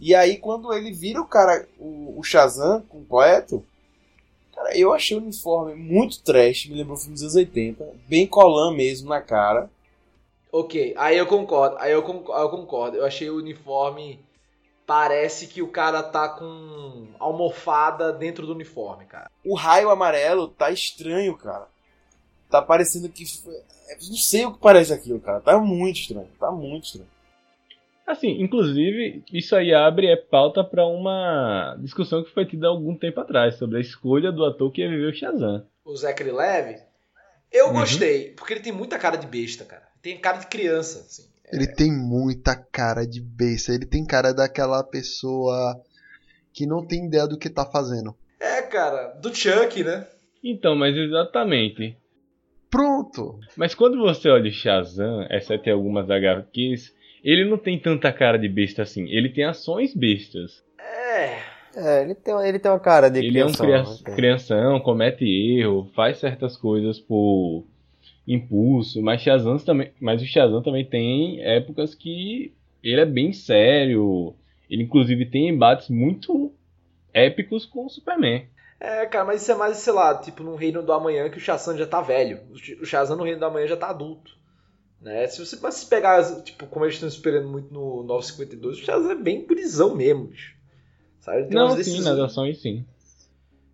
[SPEAKER 1] E aí, quando ele vira o cara, o, o Shazam completo, cara, eu achei o uniforme muito trash, me lembrou o filme dos anos 80, bem colã mesmo na cara.
[SPEAKER 2] Ok, aí eu concordo, aí eu concordo, eu concordo. Eu achei o uniforme parece que o cara tá com almofada dentro do uniforme, cara.
[SPEAKER 1] O raio amarelo tá estranho, cara. Tá parecendo que. Não sei o que parece aquilo, cara. Tá muito estranho. Tá muito estranho.
[SPEAKER 5] Assim, inclusive, isso aí abre é pauta para uma discussão que foi tida há algum tempo atrás sobre a escolha do ator que ia viver o Shazam.
[SPEAKER 2] O Zachary Levy? Eu uhum. gostei, porque ele tem muita cara de besta, cara. Tem cara de criança, assim.
[SPEAKER 4] Ele tem muita cara de besta. Ele tem cara daquela pessoa que não tem ideia do que tá fazendo.
[SPEAKER 2] É, cara, do Chuck, né?
[SPEAKER 5] Então, mas exatamente.
[SPEAKER 4] Pronto!
[SPEAKER 5] Mas quando você olha o Shazam, exceto em algumas HQs, ele não tem tanta cara de besta assim. Ele tem ações bestas.
[SPEAKER 2] É.
[SPEAKER 3] É, ele tem, ele tem uma cara de
[SPEAKER 5] ele crianção. Ele é um criança, crianção, comete erro, faz certas coisas por impulso, mas Shazam também, mas o Shazam também tem épocas que ele é bem sério. Ele inclusive tem embates muito épicos com o Superman.
[SPEAKER 2] É, cara, mas isso é mais, sei lá, tipo no Reino do Amanhã que o Shazam já tá velho. O Shazam no Reino do Amanhã já tá adulto. Né? Se você mas se pegar, tipo, como eles estão esperando muito no 952, o Shazam é bem prisão mesmo, bicho.
[SPEAKER 5] Sabe? Não, sim, nas ações sim.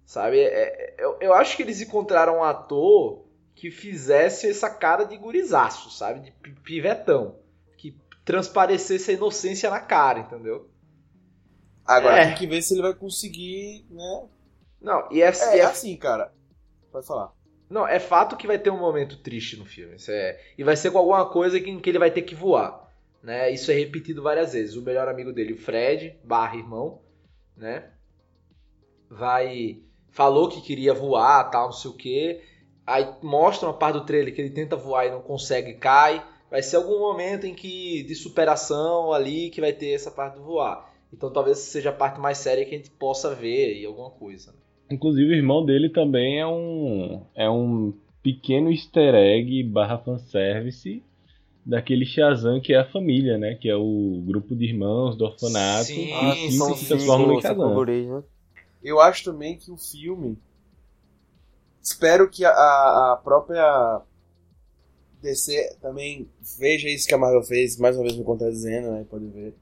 [SPEAKER 2] Sabe? É, é, eu, eu acho que eles encontraram um ator que fizesse essa cara de gurizaço, sabe? De pivetão. Que transparecesse a inocência na cara, entendeu?
[SPEAKER 1] Agora é. tem que ver se ele vai conseguir, né?
[SPEAKER 2] Não, e é,
[SPEAKER 1] é, é assim, cara. Pode falar.
[SPEAKER 2] Não, é fato que vai ter um momento triste no filme. É... E vai ser com alguma coisa em que ele vai ter que voar. Né? Isso é repetido várias vezes. O melhor amigo dele, o Fred, barra irmão, né? Vai. Falou que queria voar, tal, não sei o quê. Aí mostra uma parte do trailer que ele tenta voar e não consegue, cai. Vai ser algum momento em que de superação ali que vai ter essa parte do voar. Então talvez seja a parte mais séria que a gente possa ver e alguma coisa. Né?
[SPEAKER 5] Inclusive o irmão dele também é um é um pequeno easter egg barra fanservice daquele Shazam que é a família, né? Que é o grupo de irmãos do orfanato
[SPEAKER 2] Sim,
[SPEAKER 3] que se transformam em Shazam.
[SPEAKER 1] Eu acho também que o filme espero que a, a própria DC também veja isso que a Marvel fez, mais uma vez me contradizendo, né? Pode ver.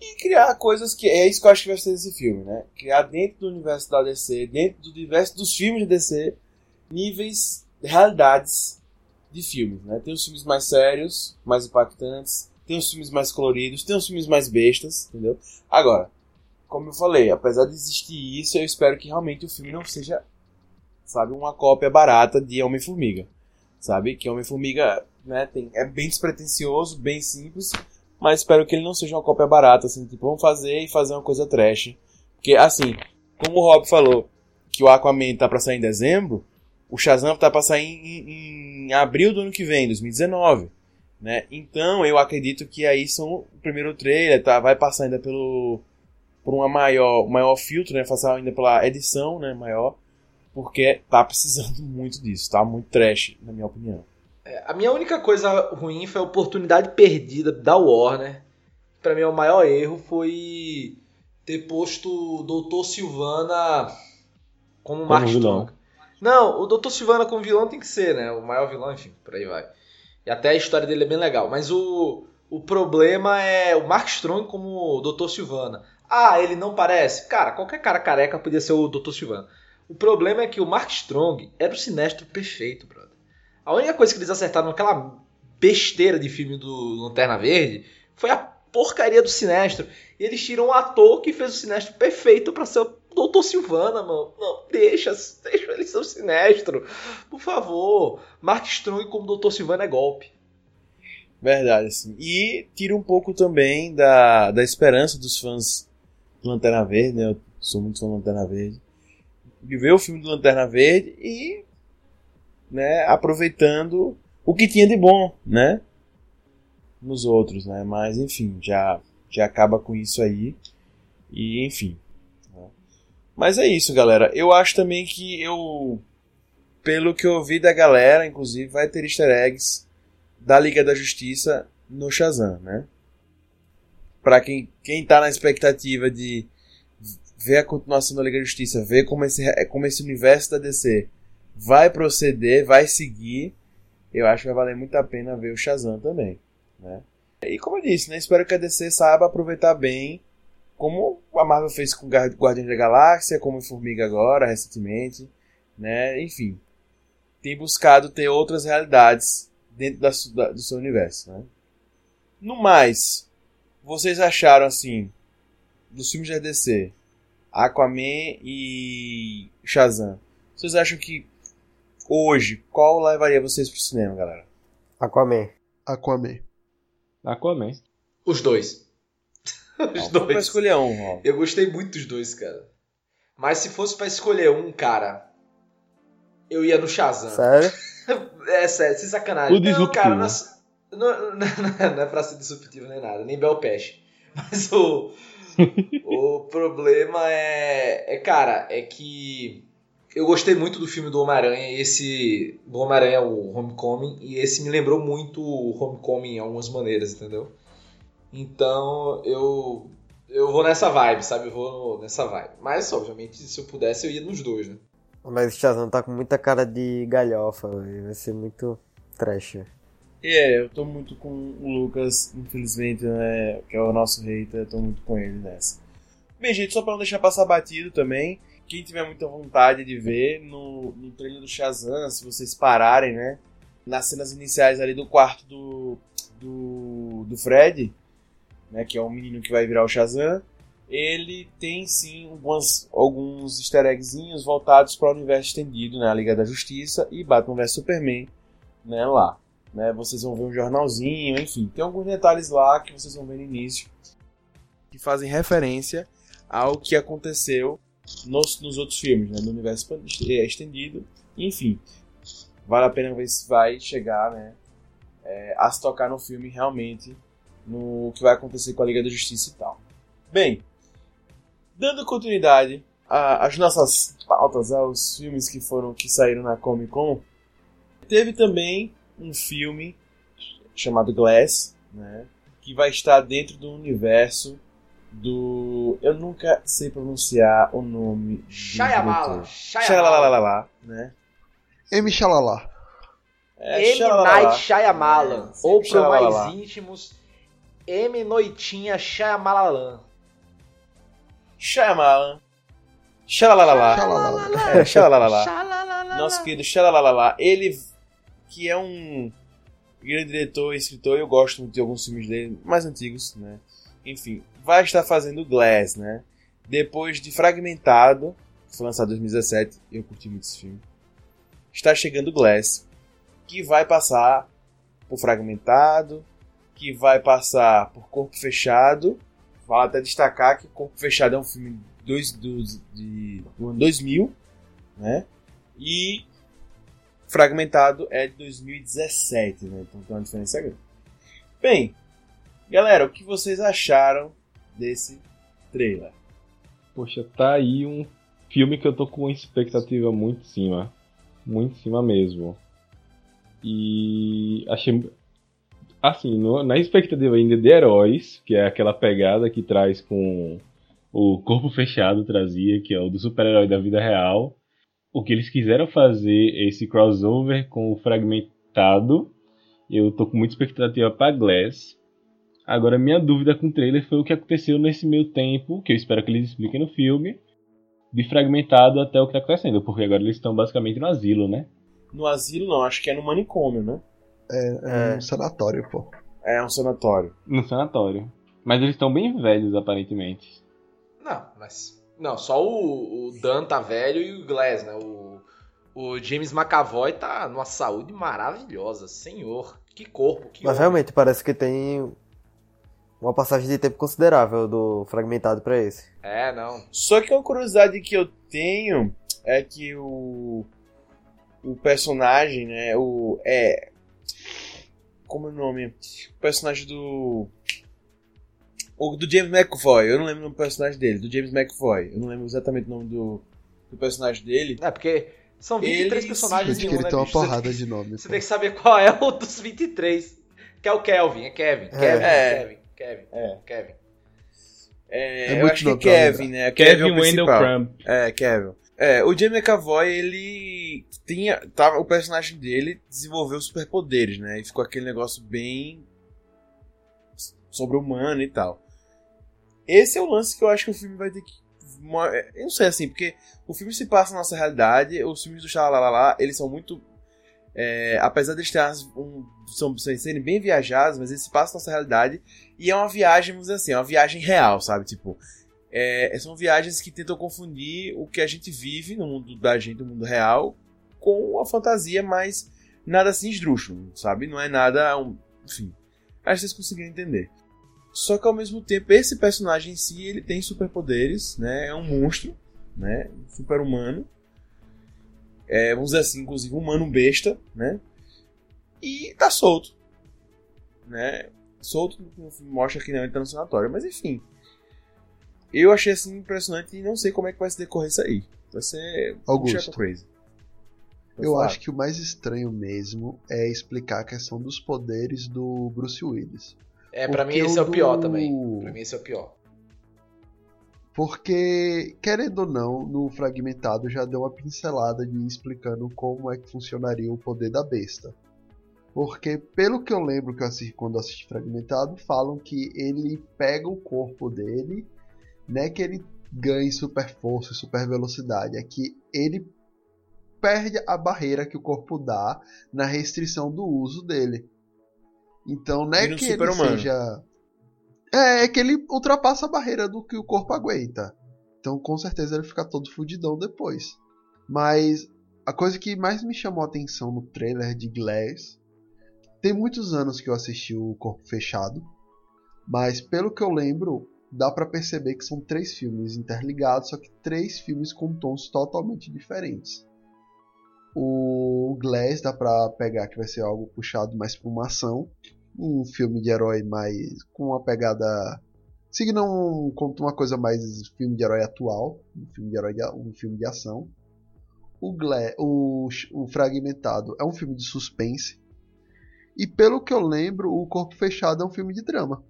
[SPEAKER 1] E criar coisas que. É isso que eu acho que vai ser esse filme, né? Criar dentro do universo da DC, dentro do universo dos filmes de DC, níveis, realidades de filmes, né? Tem os filmes mais sérios, mais impactantes, tem os filmes mais coloridos, tem os filmes mais bestas, entendeu? Agora, como eu falei, apesar de existir isso, eu espero que realmente o filme não seja sabe? Uma cópia barata de Homem-Formiga, sabe? Que Homem-Formiga, né, tem, é bem despretensioso, bem simples, mas espero que ele não seja uma cópia barata, assim, tipo, vamos fazer e fazer uma coisa trash. Porque, assim, como o Rob falou, que o Aquaman tá pra sair em dezembro, o Shazam tá pra sair em, em abril do ano que vem, 2019. Né? Então eu acredito que aí são o primeiro trailer, tá? Vai passar ainda pelo por uma maior, maior filtro, né? Passar ainda pela edição, né? Maior porque tá precisando muito disso, tá muito trash, na minha opinião.
[SPEAKER 2] É, a minha única coisa ruim foi a oportunidade perdida da Warner. Para mim, o maior erro foi ter posto o Doutor Silvana como, como Mark Strong. Não, o Doutor Silvana como vilão tem que ser, né? O maior vilão, enfim, por aí vai. E até a história dele é bem legal. Mas o, o problema é o Mark Strong como o Doutor Silvana. Ah, ele não parece? Cara, qualquer cara careca podia ser o Doutor Silvana. O problema é que o Mark Strong era o sinestro perfeito, brother. A única coisa que eles acertaram naquela besteira de filme do Lanterna Verde foi a porcaria do Sinestro. E eles tiram um ator que fez o Sinestro perfeito para ser o Doutor Silvana, mano. Não, deixa, deixa ele ser o Sinestro. Por favor. Mark Strong como Doutor Silvana é golpe.
[SPEAKER 1] Verdade, assim. E tira um pouco também da, da esperança dos fãs do Lanterna Verde, né? Eu sou muito fã do Lanterna Verde. De ver o filme do Lanterna Verde e né, aproveitando o que tinha de bom, né? Nos outros, né? Mas enfim, já, já acaba com isso aí. E enfim. Né? Mas é isso, galera. Eu acho também que eu. Pelo que eu ouvi da galera, inclusive, vai ter easter eggs da Liga da Justiça no Shazam, né? Pra quem, quem tá na expectativa de ver a continuação da Liga da Justiça, ver como esse, como esse universo da DC vai proceder, vai seguir, eu acho que vai valer muito a pena ver o Shazam também, né? E como eu disse, né, espero que a DC saiba aproveitar bem como a Marvel fez com Guardiões da Galáxia, como Formiga agora, recentemente, né? Enfim, tem buscado ter outras realidades dentro da, da, do seu universo, né? No mais, vocês acharam assim, dos filmes da DC, Aquaman e Shazam, vocês acham que hoje, qual levaria vocês pro cinema, galera?
[SPEAKER 3] Aquaman.
[SPEAKER 4] Aquaman.
[SPEAKER 5] Aquaman.
[SPEAKER 2] Os dois. Os
[SPEAKER 1] Não, Pra
[SPEAKER 2] dois.
[SPEAKER 1] escolher um, ó.
[SPEAKER 2] Eu gostei muito dos dois, cara. Mas se fosse pra escolher um, cara, eu ia no Shazam.
[SPEAKER 3] Sério?
[SPEAKER 2] É sério, sem sacanagem.
[SPEAKER 5] O disruptivo.
[SPEAKER 2] Não, cara, não, é- não, não, não é pra ser disruptivo nem nada, nem Belpeste. Mas o, o problema é, é, cara, é que eu gostei muito do filme do Homem-Aranha. e Esse do Homem-Aranha, o Homecoming, e esse me lembrou muito o Homecoming em algumas maneiras, entendeu? Então eu eu vou nessa vibe, sabe? Eu vou nessa vibe. Mas, obviamente, se eu pudesse, eu ia nos dois, né?
[SPEAKER 3] Mas o Shazam tá com muita cara de galhofa, véio. vai ser muito trash.
[SPEAKER 1] É, eu tô muito com o Lucas, infelizmente, né, que é o nosso hater, eu tô muito com ele nessa. Bem, gente, só pra não deixar passar batido também, quem tiver muita vontade de ver, no, no trailer do Shazam, se vocês pararem, né, nas cenas iniciais ali do quarto do, do, do Fred, né, que é o menino que vai virar o Shazam, ele tem sim algumas, alguns easter eggzinhos voltados para o universo estendido, né, a Liga da Justiça e Batman vs Superman, né, lá né? Vocês vão ver um jornalzinho, enfim, tem alguns detalhes lá que vocês vão ver no início que fazem referência ao que aconteceu nos, nos outros filmes, né? No universo eh, estendido, enfim, vale a pena ver se vai chegar, né? eh, a se tocar no filme realmente no que vai acontecer com a Liga da Justiça e tal. Bem, dando continuidade às nossas pautas, aos filmes que foram que saíram na Comic Con, teve também um filme chamado Glass, né, que vai estar dentro do universo do eu nunca sei pronunciar o nome
[SPEAKER 2] Shyamala. Shyamala.
[SPEAKER 1] Shyamalan, né?
[SPEAKER 4] M. Xalala.
[SPEAKER 1] É,
[SPEAKER 2] M.
[SPEAKER 1] Shyamalan.
[SPEAKER 2] Night Shyamalan.
[SPEAKER 1] É,
[SPEAKER 2] Ou para mais íntimos, M. Noitinha Shyamalan.
[SPEAKER 1] Shyamalan. Shalalalala.
[SPEAKER 4] Xalala.
[SPEAKER 1] É. Nosso querido Shalalalala. Ele, que é um grande diretor e escritor, eu gosto muito de alguns filmes dele, mais antigos, né? Enfim, vai estar fazendo Glass, né? Depois de Fragmentado, que foi lançado em 2017, eu curti muito esse filme. Está chegando Glass, que vai passar por Fragmentado, que vai passar por Corpo Fechado. Vale até destacar que Corpo Fechado é um filme do, de, do ano 2000, né? E Fragmentado é de 2017, né? Então tem uma diferença grande. Bem, galera, o que vocês acharam desse trailer?
[SPEAKER 5] Poxa, tá aí um filme que eu tô com expectativa muito em cima. Muito em cima mesmo. E achei. Assim, no- na expectativa ainda de heróis, que é aquela pegada que traz com o corpo fechado trazia, que é o do super-herói da vida real. O que eles quiseram fazer esse crossover com o fragmentado. Eu tô com muita expectativa pra Glass. Agora, minha dúvida com o trailer foi o que aconteceu nesse meio tempo, que eu espero que eles expliquem no filme, de fragmentado até o que tá acontecendo, porque agora eles estão basicamente no asilo, né?
[SPEAKER 1] No asilo não, acho que é no manicômio, né?
[SPEAKER 4] É, é
[SPEAKER 3] É.
[SPEAKER 4] um sanatório, pô.
[SPEAKER 1] É um sanatório.
[SPEAKER 5] No sanatório. Mas eles estão bem velhos, aparentemente.
[SPEAKER 2] Não, mas. Não, só o, o Dan tá velho e o Glass, né? O, o James McAvoy tá numa saúde maravilhosa. Senhor, que corpo, que
[SPEAKER 3] Mas
[SPEAKER 2] homem.
[SPEAKER 3] realmente parece que tem uma passagem de tempo considerável do fragmentado pra esse.
[SPEAKER 2] É, não.
[SPEAKER 1] Só que uma curiosidade que eu tenho é que o o personagem, né, o é como é o nome? O personagem do o do James McAvoy, eu não lembro o nome do personagem dele, do James McAvoy. Eu não lembro exatamente o nome do, do personagem dele.
[SPEAKER 2] É, porque são 23
[SPEAKER 1] Ele
[SPEAKER 2] personagens
[SPEAKER 4] Acho
[SPEAKER 2] em um,
[SPEAKER 4] ele
[SPEAKER 2] né,
[SPEAKER 4] tem uma
[SPEAKER 2] bicho? Você
[SPEAKER 4] porrada
[SPEAKER 2] tem que-
[SPEAKER 4] de nome.
[SPEAKER 2] Você
[SPEAKER 4] pô.
[SPEAKER 2] tem que saber qual é o dos 23. Que é o Kelvin, é Kevin. Kevin,
[SPEAKER 1] É.
[SPEAKER 2] Kevin, Kevin,
[SPEAKER 1] É.
[SPEAKER 2] Kevin.
[SPEAKER 1] É,
[SPEAKER 4] É
[SPEAKER 1] eu
[SPEAKER 4] muito
[SPEAKER 1] acho que é Kevin, né?
[SPEAKER 5] Kevin
[SPEAKER 1] é o
[SPEAKER 5] Wendell
[SPEAKER 1] principal.
[SPEAKER 5] Crumb.
[SPEAKER 1] É, Kevin. É, o James McAvoy, ele tinha, tava, o personagem dele desenvolveu superpoderes, né? E ficou aquele negócio bem sobre-humano e tal. Esse é o lance que eu acho que o filme vai ter que mo- eu não sei assim, porque o filme se passa na nossa realidade, os filmes do Xalalalá, eles são muito é, apesar de eles são, serem bem viajados, mas eles se passam na nossa realidade e é uma viagem, vamos dizer assim, é uma viagem real, sabe? Tipo, é, são viagens que tentam confundir o que a gente vive no mundo da gente, no mundo real, com a fantasia, mas nada assim esdrúxulo, sabe? Não é nada. Um, enfim. Acho que vocês conseguiram entender. Só que ao mesmo tempo, esse personagem em si, ele tem superpoderes, né? É um monstro, né? Um super-humano. É, vamos dizer assim, inclusive um humano besta, né? E tá solto. Né? Solto mostra que não ele tá no sanatório, mas enfim. Eu achei assim impressionante e não sei como é que vai se decorrer isso aí. Vai ser
[SPEAKER 4] Augusto.
[SPEAKER 1] Crazy.
[SPEAKER 4] Eu acho que o mais estranho mesmo é explicar a questão dos poderes do Bruce Willis.
[SPEAKER 2] É, pra mim esse é o pior também. Pra mim esse é o pior.
[SPEAKER 4] Porque, querendo ou não, no fragmentado já deu uma pincelada de explicando como é que funcionaria o poder da besta. Porque, pelo que eu lembro que eu assisti quando eu assisti fragmentado, falam que ele pega o corpo dele, não é que ele ganhe super força e super velocidade, é que ele perde a barreira que o corpo dá na restrição do uso dele. Então não é
[SPEAKER 1] Vira um
[SPEAKER 4] que ele
[SPEAKER 1] super-humano.
[SPEAKER 4] seja. É, é que ele ultrapassa a barreira do que o corpo aguenta. Então com certeza ele fica todo fudidão depois. Mas a coisa que mais me chamou a atenção no trailer de Glass. Tem muitos anos que eu assisti o Corpo Fechado. Mas pelo que eu lembro, dá pra perceber que são três filmes interligados, só que três filmes com tons totalmente diferentes. O Glass dá pra pegar que vai ser algo puxado mais pra uma ação, um filme de herói mais com uma pegada seguindo um, conta uma coisa mais filme de herói atual, um filme de herói de, um filme de ação. O, Gla o, o Fragmentado é um filme de suspense. E pelo que eu lembro, o Corpo Fechado é um filme de drama.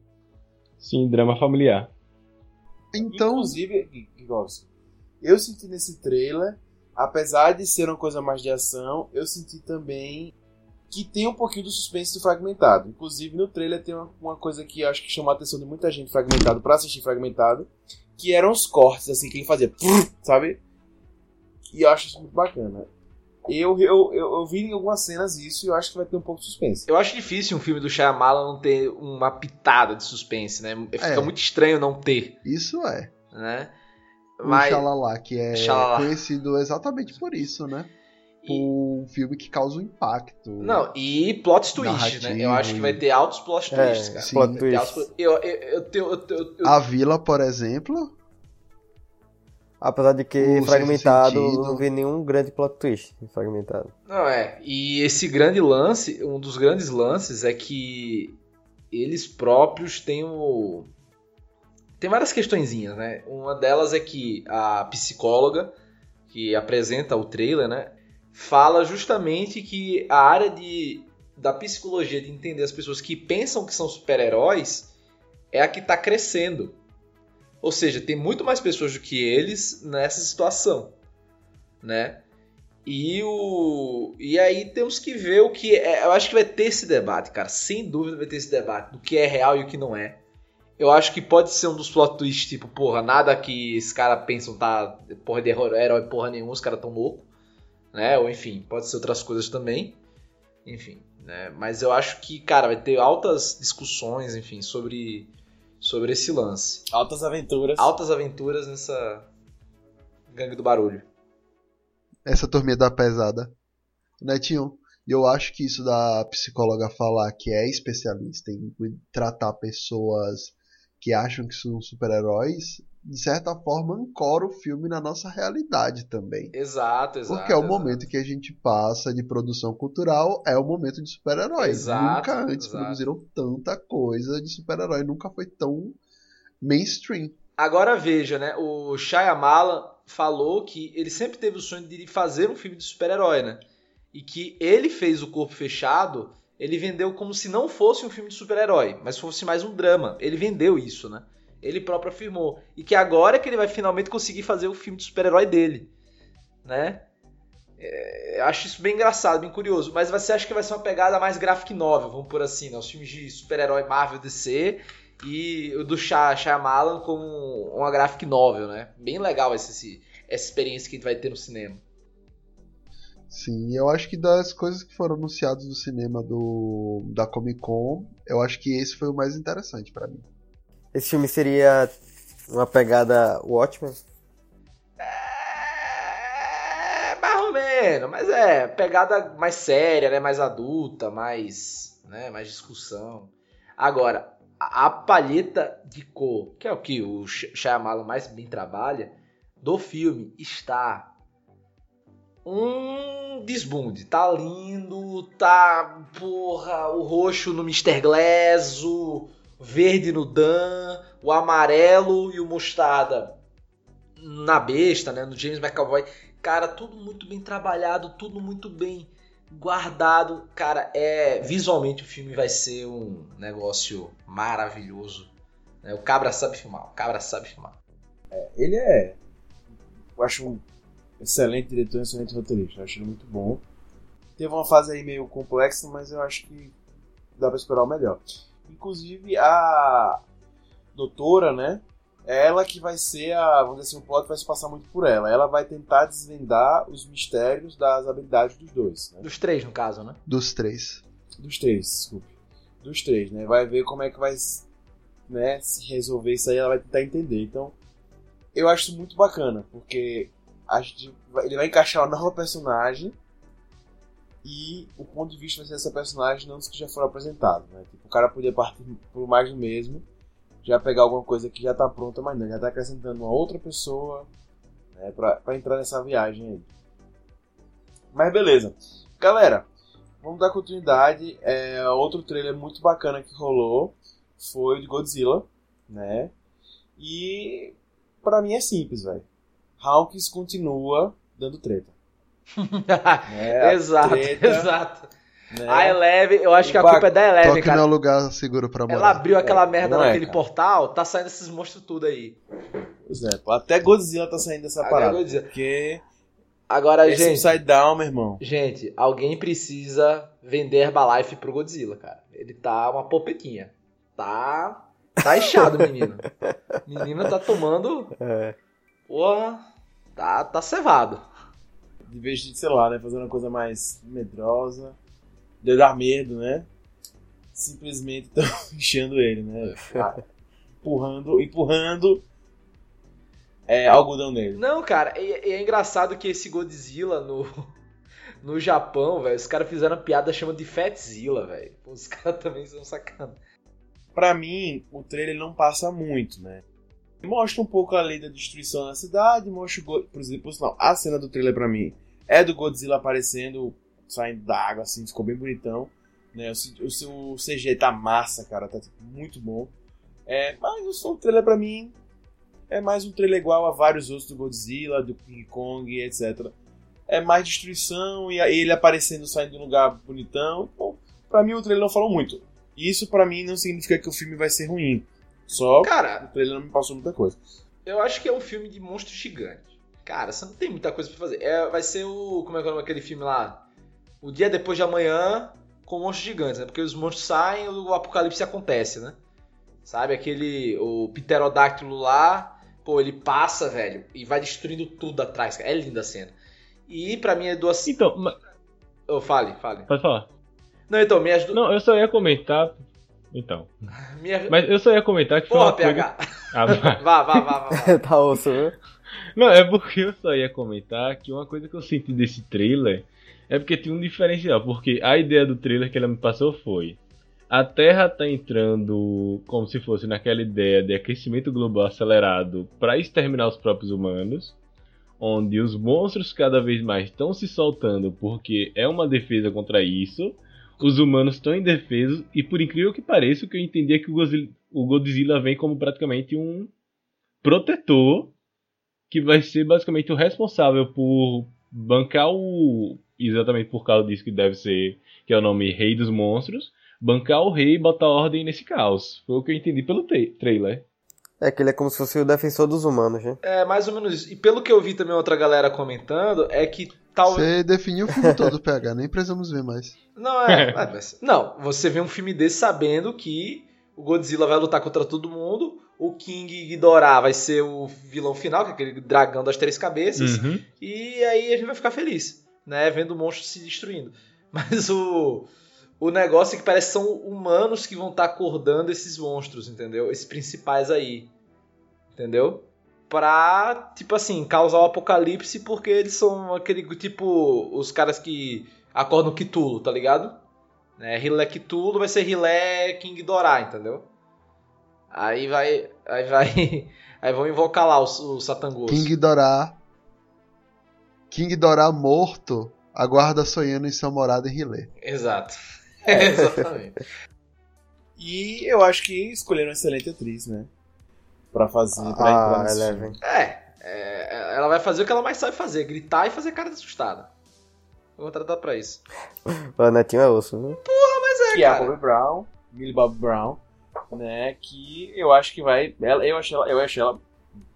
[SPEAKER 5] Sim, drama familiar.
[SPEAKER 4] Então,
[SPEAKER 1] Inclusive, Igor, eu senti nesse trailer, apesar de ser uma coisa mais de ação, eu senti também que tem um pouquinho do suspense do fragmentado. Inclusive, no trailer tem uma, uma coisa que eu acho que chamou a atenção de muita gente fragmentado pra assistir fragmentado, que eram os cortes, assim, que ele fazia, sabe? E eu acho isso muito bacana. Eu, eu, eu, eu vi em algumas cenas isso e eu acho que vai ter um pouco de suspense.
[SPEAKER 2] Eu acho difícil um filme do Shyamalan não ter uma pitada de suspense, né? Fica
[SPEAKER 4] É.
[SPEAKER 2] muito estranho não ter,
[SPEAKER 4] isso é.
[SPEAKER 2] né?
[SPEAKER 4] O
[SPEAKER 2] Mas
[SPEAKER 4] Xalala, que é
[SPEAKER 2] Xalala.
[SPEAKER 4] conhecido exatamente por isso, né? Por um filme que causa um impacto.
[SPEAKER 2] não, e plot twist,
[SPEAKER 4] Narrativo
[SPEAKER 2] né? Eu acho que vai
[SPEAKER 4] e-
[SPEAKER 2] ter altos plot
[SPEAKER 3] É,
[SPEAKER 2] twists, cara.
[SPEAKER 4] sim.
[SPEAKER 3] plot
[SPEAKER 2] altos
[SPEAKER 3] twist.
[SPEAKER 2] plot- Eu, eu, eu, tenho- eu, tenho- eu-
[SPEAKER 4] A Vila, por exemplo,
[SPEAKER 3] Apesar de que
[SPEAKER 4] O
[SPEAKER 3] fragmentado, não vi nenhum grande plot twist fragmentado.
[SPEAKER 2] Não, é. E esse grande lance, um dos grandes lances é que eles próprios têm o. Tem várias questõezinhas, né? Uma delas é que a psicóloga que apresenta o trailer, né? Fala justamente que a área de, da psicologia de entender as pessoas que pensam que são super-heróis é a que está crescendo. Ou seja, tem muito mais pessoas do que eles nessa situação, né? E o e aí temos que ver o que é, eu acho que vai ter esse debate, cara, sem dúvida vai ter esse debate do que é real e o que não é. Eu acho que pode ser um dos plot twists, tipo, porra, nada que esses caras pensam tá porra de herói, porra nenhuma, os caras tão loucos, né? Ou enfim, pode ser outras coisas também. Enfim, né? Mas eu acho que, cara, vai ter altas discussões, enfim, sobre sobre esse lance.
[SPEAKER 1] Altas aventuras.
[SPEAKER 2] Altas aventuras nessa gangue do barulho.
[SPEAKER 4] Essa turminha da pesada. Netinho, e eu acho que isso da psicóloga falar que é especialista em tratar pessoas que acham que são super-heróis, de certa forma ancora o filme na nossa realidade também.
[SPEAKER 2] Exato, exato.
[SPEAKER 4] Porque é o
[SPEAKER 2] exato.
[SPEAKER 4] momento que a gente passa de produção cultural, é o momento de super-heróis. Nunca antes
[SPEAKER 2] exato.
[SPEAKER 4] produziram tanta coisa de super-herói, nunca foi tão mainstream.
[SPEAKER 2] Agora veja, né? O Shyamalan falou que ele sempre teve o sonho de fazer um filme de super-herói, né? E que ele fez o Corpo Fechado, ele vendeu como se não fosse um filme de super-herói, mas fosse mais um drama. Ele vendeu isso, né? Ele próprio afirmou. E que agora é que ele vai finalmente conseguir fazer o filme de super-herói dele, né? É, acho isso bem engraçado, bem curioso. Mas você acha que vai ser uma pegada mais graphic novel, vamos por assim, né? Os filmes de super-herói Marvel DC e o do Shy- Shyamalan como uma graphic novel, né? Bem legal essa experiência que a gente vai ter no cinema.
[SPEAKER 4] Sim, eu acho que das coisas que foram anunciadas no cinema do da Comic Con, eu acho que esse foi o mais interessante pra mim.
[SPEAKER 3] Esse filme seria uma pegada Watchmen?
[SPEAKER 2] É, mais ou menos, mas é pegada mais séria, né? Mais adulta, mais, né? Mais discussão. Agora, a palheta de cor, que é o que o Sh- Shyamalan mais bem trabalha, do filme está um desbunde. Tá lindo, tá, porra, o roxo no Mr. Glass, o verde no Dan, o amarelo e o mostarda na besta, né, no James McAvoy. Cara, tudo muito bem trabalhado, tudo muito bem guardado. Cara, é visualmente o filme vai ser um negócio maravilhoso. né? O Cabra sabe filmar, o Cabra sabe filmar.
[SPEAKER 1] Ele é. Eu acho excelente diretor excelente roteirista. Eu acho ele muito bom. Teve uma fase aí meio complexa, mas eu acho que dá pra esperar o melhor. Inclusive a doutora, né? É ela que vai ser a. Vamos dizer assim, o plot vai se passar muito por ela. Ela vai tentar desvendar os mistérios das habilidades dos dois. Né?
[SPEAKER 2] Dos três, no caso, né?
[SPEAKER 4] Dos três.
[SPEAKER 1] Dos três, desculpe. Dos três, né? Vai ver como é que vai né, se resolver isso aí, ela vai tentar entender. Então, eu acho isso muito bacana, porque a gente ele vai encaixar uma nova personagem e o ponto de vista vai ser dessa personagem não dos que já foram apresentados. Né? Tipo, o cara podia partir por mais do mesmo, já pegar alguma coisa que já tá pronta, mas não, já tá acrescentando uma outra pessoa né, pra entrar nessa viagem aí. Mas beleza. Galera, vamos dar continuidade. É, outro trailer muito bacana que rolou foi o de Godzilla, né? E pra mim é simples, velho. Hawkins continua dando treta. A
[SPEAKER 2] exato,
[SPEAKER 1] treta,
[SPEAKER 2] exato.
[SPEAKER 1] né?
[SPEAKER 2] A Eleven, eu acho que a
[SPEAKER 1] O
[SPEAKER 2] culpa é da Eleven,
[SPEAKER 4] Toque
[SPEAKER 2] cara.
[SPEAKER 4] não é lugar seguro pra morar.
[SPEAKER 2] Ela abriu aquela merda
[SPEAKER 1] não é,
[SPEAKER 2] naquele
[SPEAKER 1] cara.
[SPEAKER 2] portal, tá saindo esses monstros tudo aí.
[SPEAKER 1] Por exemplo, até Godzilla tá saindo dessa
[SPEAKER 2] Até
[SPEAKER 1] parada.
[SPEAKER 2] Godzilla.
[SPEAKER 1] Porque
[SPEAKER 2] Agora,
[SPEAKER 1] esse
[SPEAKER 2] gente,
[SPEAKER 1] Upside Down, meu irmão.
[SPEAKER 2] gente, alguém precisa vender Herbalife pro Godzilla, cara. Ele tá uma popetinha. Tá. Tá inchado, menino. Menino tá tomando.
[SPEAKER 3] É.
[SPEAKER 2] Porra. Tá, tá cevado.
[SPEAKER 1] De vez de, sei lá, né? Fazer uma coisa mais medrosa. De dar medo, né? Simplesmente estão enchendo ele, né? Ah, empurrando, empurrando é, algodão nele.
[SPEAKER 2] Não, cara, e, e é engraçado que esse Godzilla no. No Japão, velho, os caras fizeram uma piada chamando de Fatzilla, velho. Os caras também são sacanas.
[SPEAKER 1] Pra mim, o trailer não passa muito, né? Mostra um pouco ali da destruição na cidade, mostra, o por exemplo, sinal, a cena do trailer pra mim é do Godzilla aparecendo, saindo da água, assim, ficou bem bonitão. Né? O, o CG tá massa, cara, tá tipo, muito bom. É, mas o trailer pra mim é mais um trailer igual a vários outros do Godzilla, do King Kong, etc. É mais destruição e ele aparecendo, saindo de um lugar bonitão. Então, pra mim o trailer não falou muito. Isso pra mim não significa que o filme vai ser ruim. Só
[SPEAKER 2] Cara,
[SPEAKER 1] o trailer não me passou muita coisa.
[SPEAKER 2] Eu acho que é um filme de monstro gigante. Cara, você não tem muita coisa pra fazer. É, vai ser o. Como é que é o nome daquele filme lá? O dia depois de amanhã com monstros gigantes, né? Porque os monstros saem e o apocalipse acontece, né? Sabe? Aquele. O pterodáctilo lá. Pô, ele passa, velho, e vai destruindo tudo atrás. cara. É linda a cena. E pra mim é duas.
[SPEAKER 5] Então, ma-
[SPEAKER 2] Oh, fale, fale.
[SPEAKER 5] pode falar.
[SPEAKER 2] Não, então, minhas duas.
[SPEAKER 5] Não, eu só ia comentar Então.
[SPEAKER 2] Minha...
[SPEAKER 5] Mas eu só ia comentar que foi
[SPEAKER 2] Porra,
[SPEAKER 5] uma coisa...
[SPEAKER 2] PH.
[SPEAKER 5] Ah, vai.
[SPEAKER 2] Vá, vá, vá, vá.
[SPEAKER 3] tá osso, viu?
[SPEAKER 5] Não, é porque eu só ia comentar que uma coisa que eu senti desse trailer é porque tinha um diferencial. Porque a ideia do trailer que ela me passou foi: a Terra tá entrando como se fosse naquela ideia de aquecimento global acelerado para exterminar os próprios humanos, onde os monstros cada vez mais estão se soltando porque é uma defesa contra isso. Os humanos estão indefesos e por incrível que pareça, o que eu entendi é que o Godzilla, o Godzilla vem como praticamente um protetor que vai ser basicamente o responsável por bancar o. Exatamente por causa disso que deve ser. Que é o nome Rei dos Monstros. Bancar o rei e botar ordem nesse caos. Foi o que eu entendi pelo tra- trailer.
[SPEAKER 3] É que ele é como se fosse o defensor dos humanos, né?
[SPEAKER 2] É, mais ou menos isso. E pelo que eu vi também outra galera comentando, é que talvez.
[SPEAKER 4] Você definiu o filme todo, PH, nem precisamos ver mais.
[SPEAKER 2] Não, é. é, mas- Não, você vê um filme desse sabendo que o Godzilla vai lutar contra todo mundo, o King Ghidorah vai ser o vilão final, que é aquele dragão das três cabeças,
[SPEAKER 5] Uhum.
[SPEAKER 2] e aí a gente vai ficar feliz, né? Vendo o monstro se destruindo. Mas o, o negócio é que parece que são humanos que vão estar acordando esses monstros, entendeu? Esses principais aí. Entendeu? Pra, tipo assim, causar o apocalipse porque eles são aquele tipo. Os caras que acordam Cthulhu, tá ligado? Né? Rilé Cthulhu vai ser Rilé King Dorá, entendeu? Aí vai. Aí vai. Aí vão invocar lá os, os satangos.
[SPEAKER 4] King Dorá. King Dorá morto aguarda sonhando em sua morada em Rilé.
[SPEAKER 2] Exato. É, exatamente.
[SPEAKER 1] E eu acho que escolheram uma excelente atriz, né? Pra fazer, pra entrar
[SPEAKER 3] Ah,
[SPEAKER 1] nesse
[SPEAKER 3] Eleven.
[SPEAKER 1] filme.
[SPEAKER 2] É, é, ela vai fazer o que ela mais sabe fazer: gritar e fazer cara de assustada. Vou contratar pra isso.
[SPEAKER 3] O Netinho é osso, viu?
[SPEAKER 2] Mas é,
[SPEAKER 1] que é a
[SPEAKER 2] cara.
[SPEAKER 1] Bobby Brown, Millie Bob Brown, né? Que eu acho que vai. Ela, eu achei ela, eu achei ela.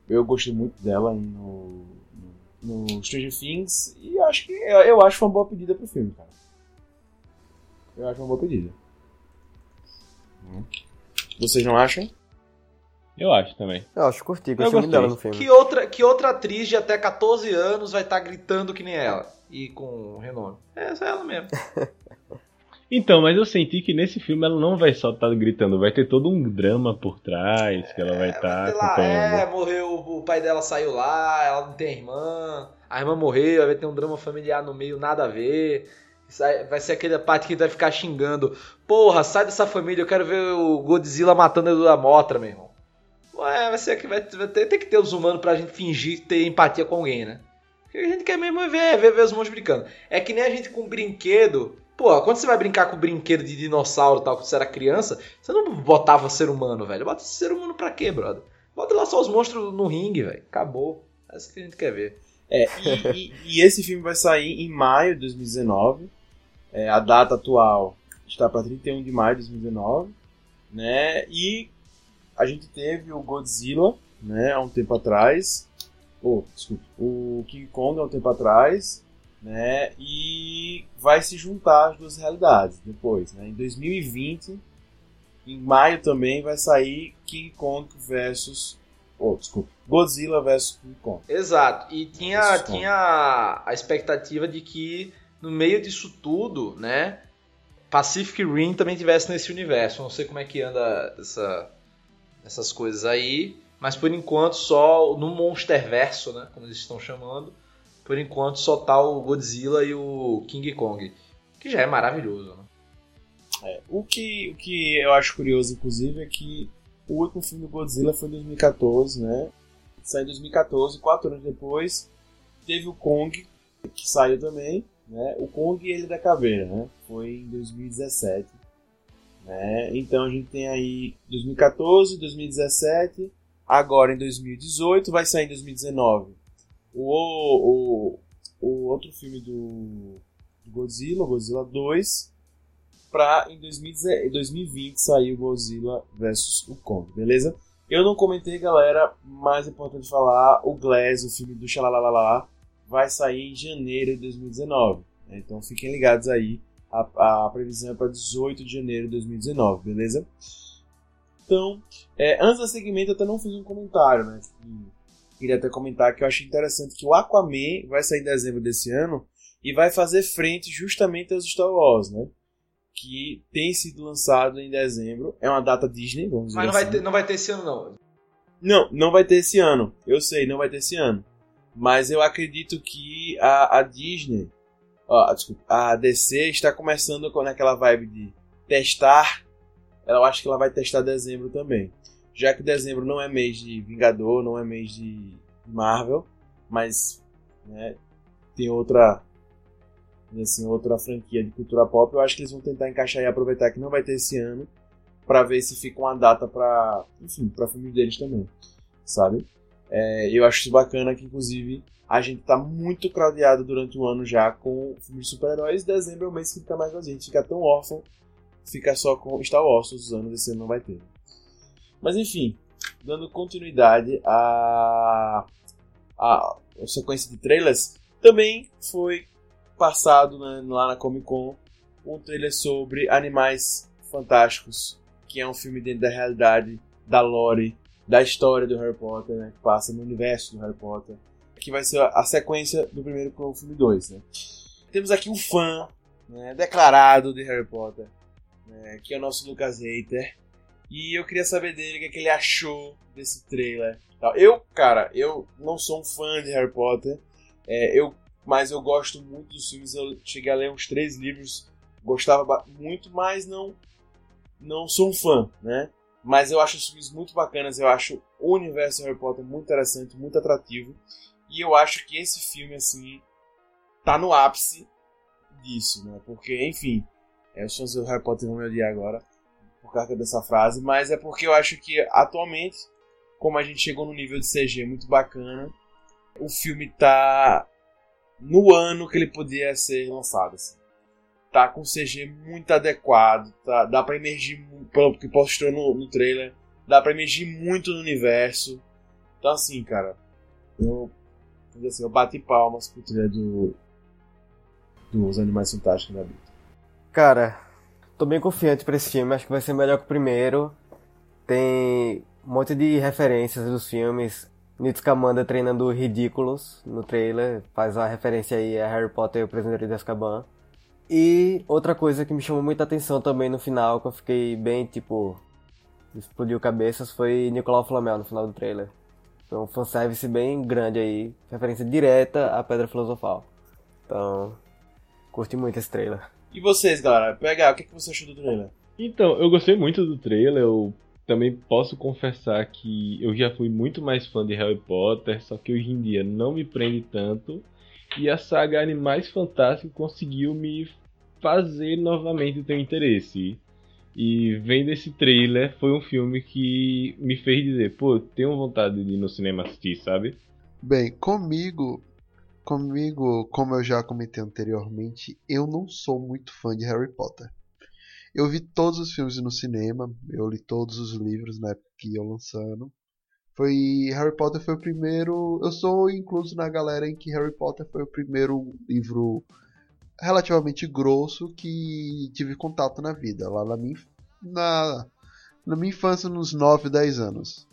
[SPEAKER 1] Eu gostei muito dela no, no, no Stranger Things e eu acho que eu, eu acho uma boa pedida pro filme, cara. Eu acho uma boa pedida. Hum. Vocês não acham?
[SPEAKER 5] Eu acho também.
[SPEAKER 3] Eu acho que curti,
[SPEAKER 5] Eu
[SPEAKER 3] gostei muito dela no filme.
[SPEAKER 2] Que outra, que outra atriz de até 14 anos vai estar gritando que nem ela? E com renome? É, essa é ela mesmo.
[SPEAKER 5] Então, mas eu senti que nesse filme ela não vai só estar gritando, vai ter todo um drama por trás que ela vai estar
[SPEAKER 2] Sei lá,
[SPEAKER 5] acompanhando.
[SPEAKER 2] é, morreu, o pai dela saiu lá, ela não tem irmã, a irmã morreu, vai ter um drama familiar no meio, nada a ver. Vai ser aquela parte que vai ficar xingando. Porra, sai dessa família, eu quero ver o Godzilla matando a Motra, meu irmão. Ué, vai ser que vai, vai ter, que ter os humanos pra gente fingir ter empatia com alguém, né? O que a gente quer mesmo é ver, ver, ver os monstros brincando. É que nem a gente com brinquedo. Pô, quando você vai brincar com brinquedo de dinossauro e tal, quando você era criança, você não botava ser humano, velho. Bota ser humano pra quê, brother? Bota lá só os monstros no ringue, velho. Acabou. É isso que a gente quer ver.
[SPEAKER 1] É, e, e- e esse filme vai sair em maio de 2019. É, a data atual está para 31 de maio de 2019. Né? E a gente teve o Godzilla né, há um tempo atrás. Oh, desculpa. O King Kong há um tempo atrás. Né? E vai se juntar as duas realidades depois. Né? Em 2020, em maio também, vai sair King Kong versus. Oh, desculpa. Godzilla versus King Kong.
[SPEAKER 2] Exato. E tinha, tinha a expectativa de que no meio disso tudo, né? Pacific Rim também tivesse nesse universo. Não sei como é que anda essa, essas coisas aí. Mas por enquanto só no Monsterverso, né? Como eles estão chamando. Por enquanto só tá o Godzilla e o King Kong. Que já é maravilhoso, né?
[SPEAKER 1] O que, o que eu acho curioso, inclusive, é que o último filme do Godzilla foi em 2014, né? Saiu em 2014, quatro anos depois, teve o Kong, que saiu também, né? O Kong e ele da Caveira, né? Foi em 2017. Né? Então a gente tem aí 2014, 2017, agora em 2018, vai sair em 2019 o, o, o outro filme do, Godzilla, Godzilla 2, pra em 2010 em 2020 sair o Godzilla vs o Kong, beleza? Eu não comentei, galera, mais importante falar, o Glass, o filme do Xalalalala, vai sair em janeiro de 2019. né? Então fiquem ligados aí, a, a previsão é para 18 de janeiro de 2019, beleza? Então, é, antes do segmento eu até não fiz um comentário, né? que Queria até comentar que eu achei interessante que o Aquaman vai sair em dezembro desse ano e vai fazer frente justamente aos Star Wars, né? que tem sido lançado em dezembro. É uma data Disney, vamos dizer
[SPEAKER 2] Mas não vai,
[SPEAKER 1] assim.
[SPEAKER 2] ter, não vai ter esse ano, não.
[SPEAKER 1] Não, não vai ter esse ano. Eu sei, não vai ter esse ano. Mas eu acredito que a, a Disney, desculpa, a DC está começando com aquela vibe de testar. Eu acho que ela vai testar dezembro também. Já que dezembro não é mês de Vingador, não é mês de Marvel, mas né, tem outra assim, outra franquia de cultura pop, eu acho que eles vão tentar encaixar e aproveitar que não vai ter esse ano para ver se fica uma data para, enfim, para filmes deles também, sabe? É, eu acho isso bacana que inclusive a gente tá muito craudiado durante o ano já com filmes de super-heróis. Dezembro é o mês que fica mais vazio, a gente fica tão órfão, fica só com Star Wars os anos, esse ano não vai ter. Mas enfim, dando continuidade a, a sequência de trailers, também foi passado né, lá na Comic Con um trailer sobre Animais Fantásticos, que é um filme dentro da realidade da lore, da história do Harry Potter, né, que passa no universo do Harry Potter, que vai ser a sequência do primeiro com o filme 2. Né. Temos aqui um fã né, declarado de Harry Potter, né, que é o nosso Lucas Hater, e eu queria saber dele o que, é que ele achou desse trailer. Eu, cara, eu não sou um fã de Harry Potter, é, eu, mas eu gosto muito dos filmes. Eu cheguei a ler uns três livros, gostava muito, mas não, não sou um fã, né? Mas eu acho os filmes muito bacanas, eu acho o universo de Harry Potter muito interessante, muito atrativo. E eu acho que esse filme, assim, tá no ápice disso, né? Porque, enfim, é, os fãs do Harry Potter vão me odiar agora por causa dessa frase, mas é porque eu acho que atualmente, como a gente chegou no nível de CG muito bacana, o filme tá no ano que ele podia ser lançado. Assim. Tá com CG muito adequado, tá, dá pra emergir, pelo que postou no, no trailer, dá pra emergir muito no universo. Então assim, cara, eu, assim, eu bati palmas pro trailer do, dos Animais Fantásticos da Bita.
[SPEAKER 3] Cara, tô bem confiante pra esse filme, acho que vai ser melhor que o primeiro. Tem um monte de referências dos filmes. Newt Scamander treinando ridículos no trailer, faz a referência aí a Harry Potter e o Prisioneiro de Azkaban. E outra coisa que me chamou muita atenção também no final, que eu fiquei bem, tipo, explodiu cabeças, foi Nicolau Flamel no final do trailer. Foi um fanservice bem grande aí, referência direta à Pedra Filosofal. Então, curti muito esse trailer.
[SPEAKER 1] E vocês, galera? PH, o que você achou do trailer?
[SPEAKER 5] Então, eu gostei muito do trailer, eu também posso confessar que eu já fui muito mais fã de Harry Potter, só que hoje em dia não me prende tanto. E a saga Animais Fantásticos conseguiu me fazer novamente ter interesse. E vendo esse trailer, foi um filme que me fez dizer, pô, tenho vontade de ir no cinema assistir, sabe?
[SPEAKER 4] Bem, comigo, comigo, como eu já comentei anteriormente, eu não sou muito fã de Harry Potter. Eu vi todos os filmes no cinema, eu li todos os livros na época que iam lançando. Foi Harry Potter foi o primeiro, eu sou incluso na galera em que Harry Potter foi o primeiro livro relativamente grosso que tive contato na vida, lá na minha na, na minha infância nos 9, 10 anos.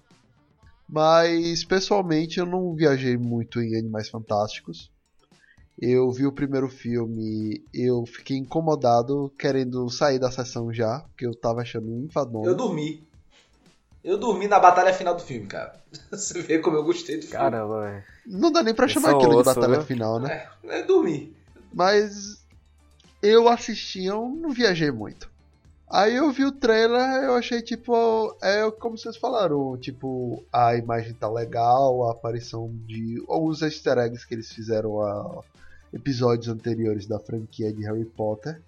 [SPEAKER 4] Mas pessoalmente eu não viajei muito em Animais Fantásticos. Eu vi o primeiro filme, eu fiquei incomodado, querendo sair da sessão já, porque eu tava achando enfadonho.
[SPEAKER 2] Eu dormi. Eu dormi na batalha final do filme, cara. Você vê como eu gostei do filme.
[SPEAKER 3] Caramba, velho.
[SPEAKER 4] Não dá nem pra
[SPEAKER 3] Eu
[SPEAKER 4] chamar
[SPEAKER 3] sou
[SPEAKER 4] aquilo de batalha
[SPEAKER 3] viu?
[SPEAKER 4] final, né?
[SPEAKER 2] É, eu dormi.
[SPEAKER 4] Mas eu assisti, eu não viajei muito. Aí eu vi o trailer, eu achei tipo, é como vocês falaram, tipo, a imagem tá legal, a aparição de os easter eggs que eles fizeram a episódios anteriores da franquia de Harry Potter.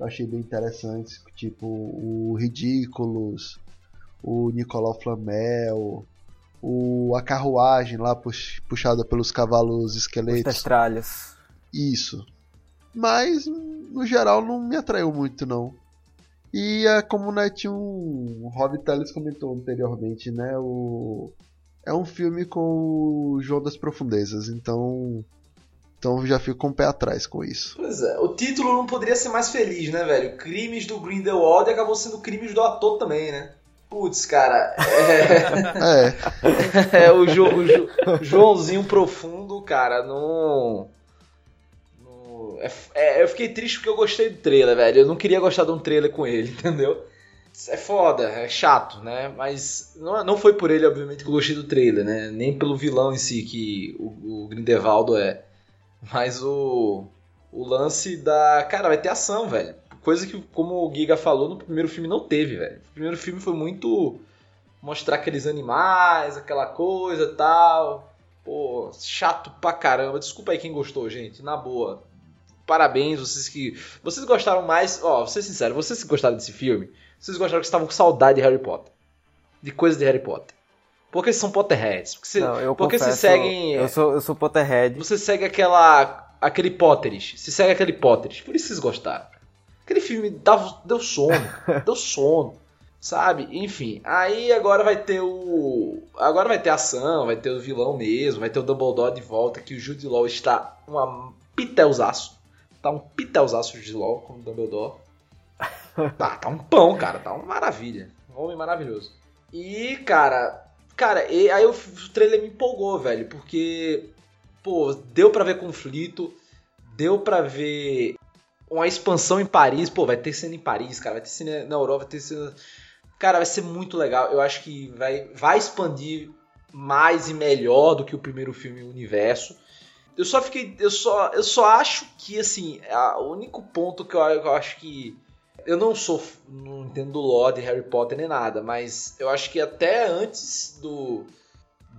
[SPEAKER 4] Eu achei bem interessantes, tipo o Ridículos, o Nicolau Flamel, o a carruagem lá pux- puxada pelos cavalos
[SPEAKER 3] Os
[SPEAKER 4] esqueletos.
[SPEAKER 3] testralhos.
[SPEAKER 4] Isso. Mas, no geral, não me atraiu muito, não. E é como né, tinha um, o Rob Teles comentou anteriormente, né? O, é um filme com o João das Profundezas, então. Então já fico com o pé atrás com isso.
[SPEAKER 2] Pois é, o título não poderia ser mais feliz, né, velho? Crimes do Grindelwald acabou sendo crimes do ator também, né? Putz, cara, é,
[SPEAKER 4] É,
[SPEAKER 2] é o, Jo- o Jo- Joãozinho Profundo, cara, não, é é, eu fiquei triste porque eu gostei do trailer, velho. Eu não queria gostar de um trailer com ele, entendeu? É foda, é chato, né? Mas não, não foi por ele, obviamente, que eu gostei do trailer, né? Nem pelo vilão em si, que o, o Grindelwaldo é. Mas o, o lance da. Cara, vai ter ação, velho. Coisa que, como o Giga falou, no primeiro filme não teve, velho. O primeiro filme foi muito mostrar aqueles animais, aquela coisa e tal. Pô, chato pra caramba. Desculpa aí quem gostou, gente. Na boa. Parabéns, vocês que. Vocês gostaram mais. Ó, vou ser sincero, vocês que gostaram desse filme, vocês gostaram que estavam com saudade de Harry Potter. De coisas de Harry Potter. Porque vocês são Potterheads. Porque, você,
[SPEAKER 3] Não, eu
[SPEAKER 2] porque
[SPEAKER 3] confesso,
[SPEAKER 2] se seguem.
[SPEAKER 3] Eu sou, eu sou Potterhead.
[SPEAKER 2] Você segue aquela. aquele Potteris. Se segue aquele Potteris. Por isso vocês gostaram. Aquele filme dava, deu sono. deu sono. Sabe? Enfim. Aí agora vai ter o. Agora vai ter ação, vai ter o vilão mesmo, vai ter o Dumbledore de volta, que o Jude Law está um pitelzaço. Tá um pitelzaço o Jude Law como Dumbledore. Tá, tá um pão, cara. Tá uma maravilha. Um homem maravilhoso. E, cara. Cara, e, aí o, o trailer me empolgou, velho. Porque, pô, deu pra ver conflito. Deu pra ver uma expansão em Paris. Pô, vai ter cena em Paris, cara. Vai ter cena na Europa, vai ter cena. Cara, vai ser muito legal. Eu acho que vai, vai expandir mais e melhor do que o primeiro filme o universo. Eu só fiquei. Eu só, eu só acho que, assim, a- o único ponto que eu, eu acho que. Eu não sou. Não entendo do Harry Potter nem nada, mas eu acho que até antes do.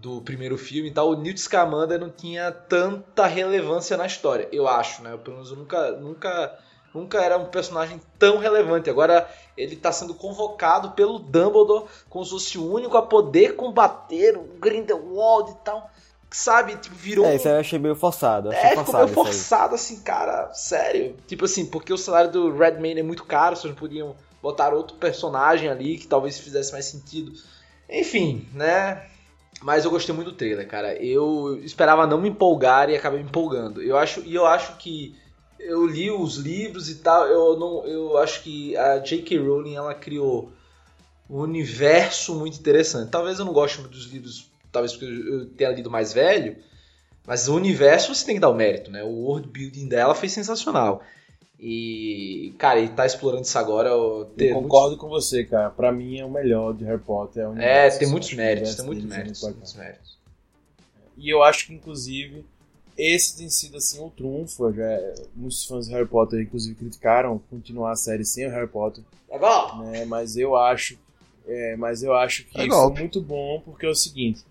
[SPEAKER 2] Do primeiro filme e tal, o Newt Scamander não tinha tanta relevância na história. Eu acho, né? Pelo menos eu nunca. Nunca. Nunca era um personagem tão relevante. Agora ele tá sendo convocado pelo Dumbledore como se fosse o único a poder combater o Grindelwald e tal. Sabe? Tipo, virou.
[SPEAKER 3] É, isso aí eu achei meio forçado. Achei
[SPEAKER 2] É, ficou
[SPEAKER 3] forçado
[SPEAKER 2] meio forçado assim, cara. Sério. Tipo assim, porque o salário do Redmayne é muito caro, vocês não podiam botar outro personagem ali que talvez fizesse mais sentido. Enfim, né? Mas eu gostei muito do trailer, cara. Eu esperava não me empolgar e acabei me empolgando. Eu acho, e eu acho que eu li os livros e tal, eu não, eu acho que a J.K. Rowling ela criou um universo muito interessante. Talvez eu não goste muito dos livros, talvez porque eu tenha lido mais velho, mas o universo você tem que dar o mérito, né? O world building dela foi sensacional. E, cara, ele tá explorando isso agora. eu-
[SPEAKER 1] Eu concordo com você, cara. Pra mim é o melhor de Harry Potter. É,
[SPEAKER 2] muitos- É, tem muitos méritos, tem muitos
[SPEAKER 1] é
[SPEAKER 2] méritos,
[SPEAKER 1] muito
[SPEAKER 2] tem muitos méritos.
[SPEAKER 1] E eu acho que, inclusive, esse tem sido assim o trunfo. Já, muitos fãs de Harry Potter, inclusive, criticaram continuar a série sem o Harry Potter.
[SPEAKER 2] É golpe!
[SPEAKER 1] né? Mas eu acho, é, mas eu acho que
[SPEAKER 4] É
[SPEAKER 1] foi
[SPEAKER 4] golpe.
[SPEAKER 1] muito bom porque é o seguinte,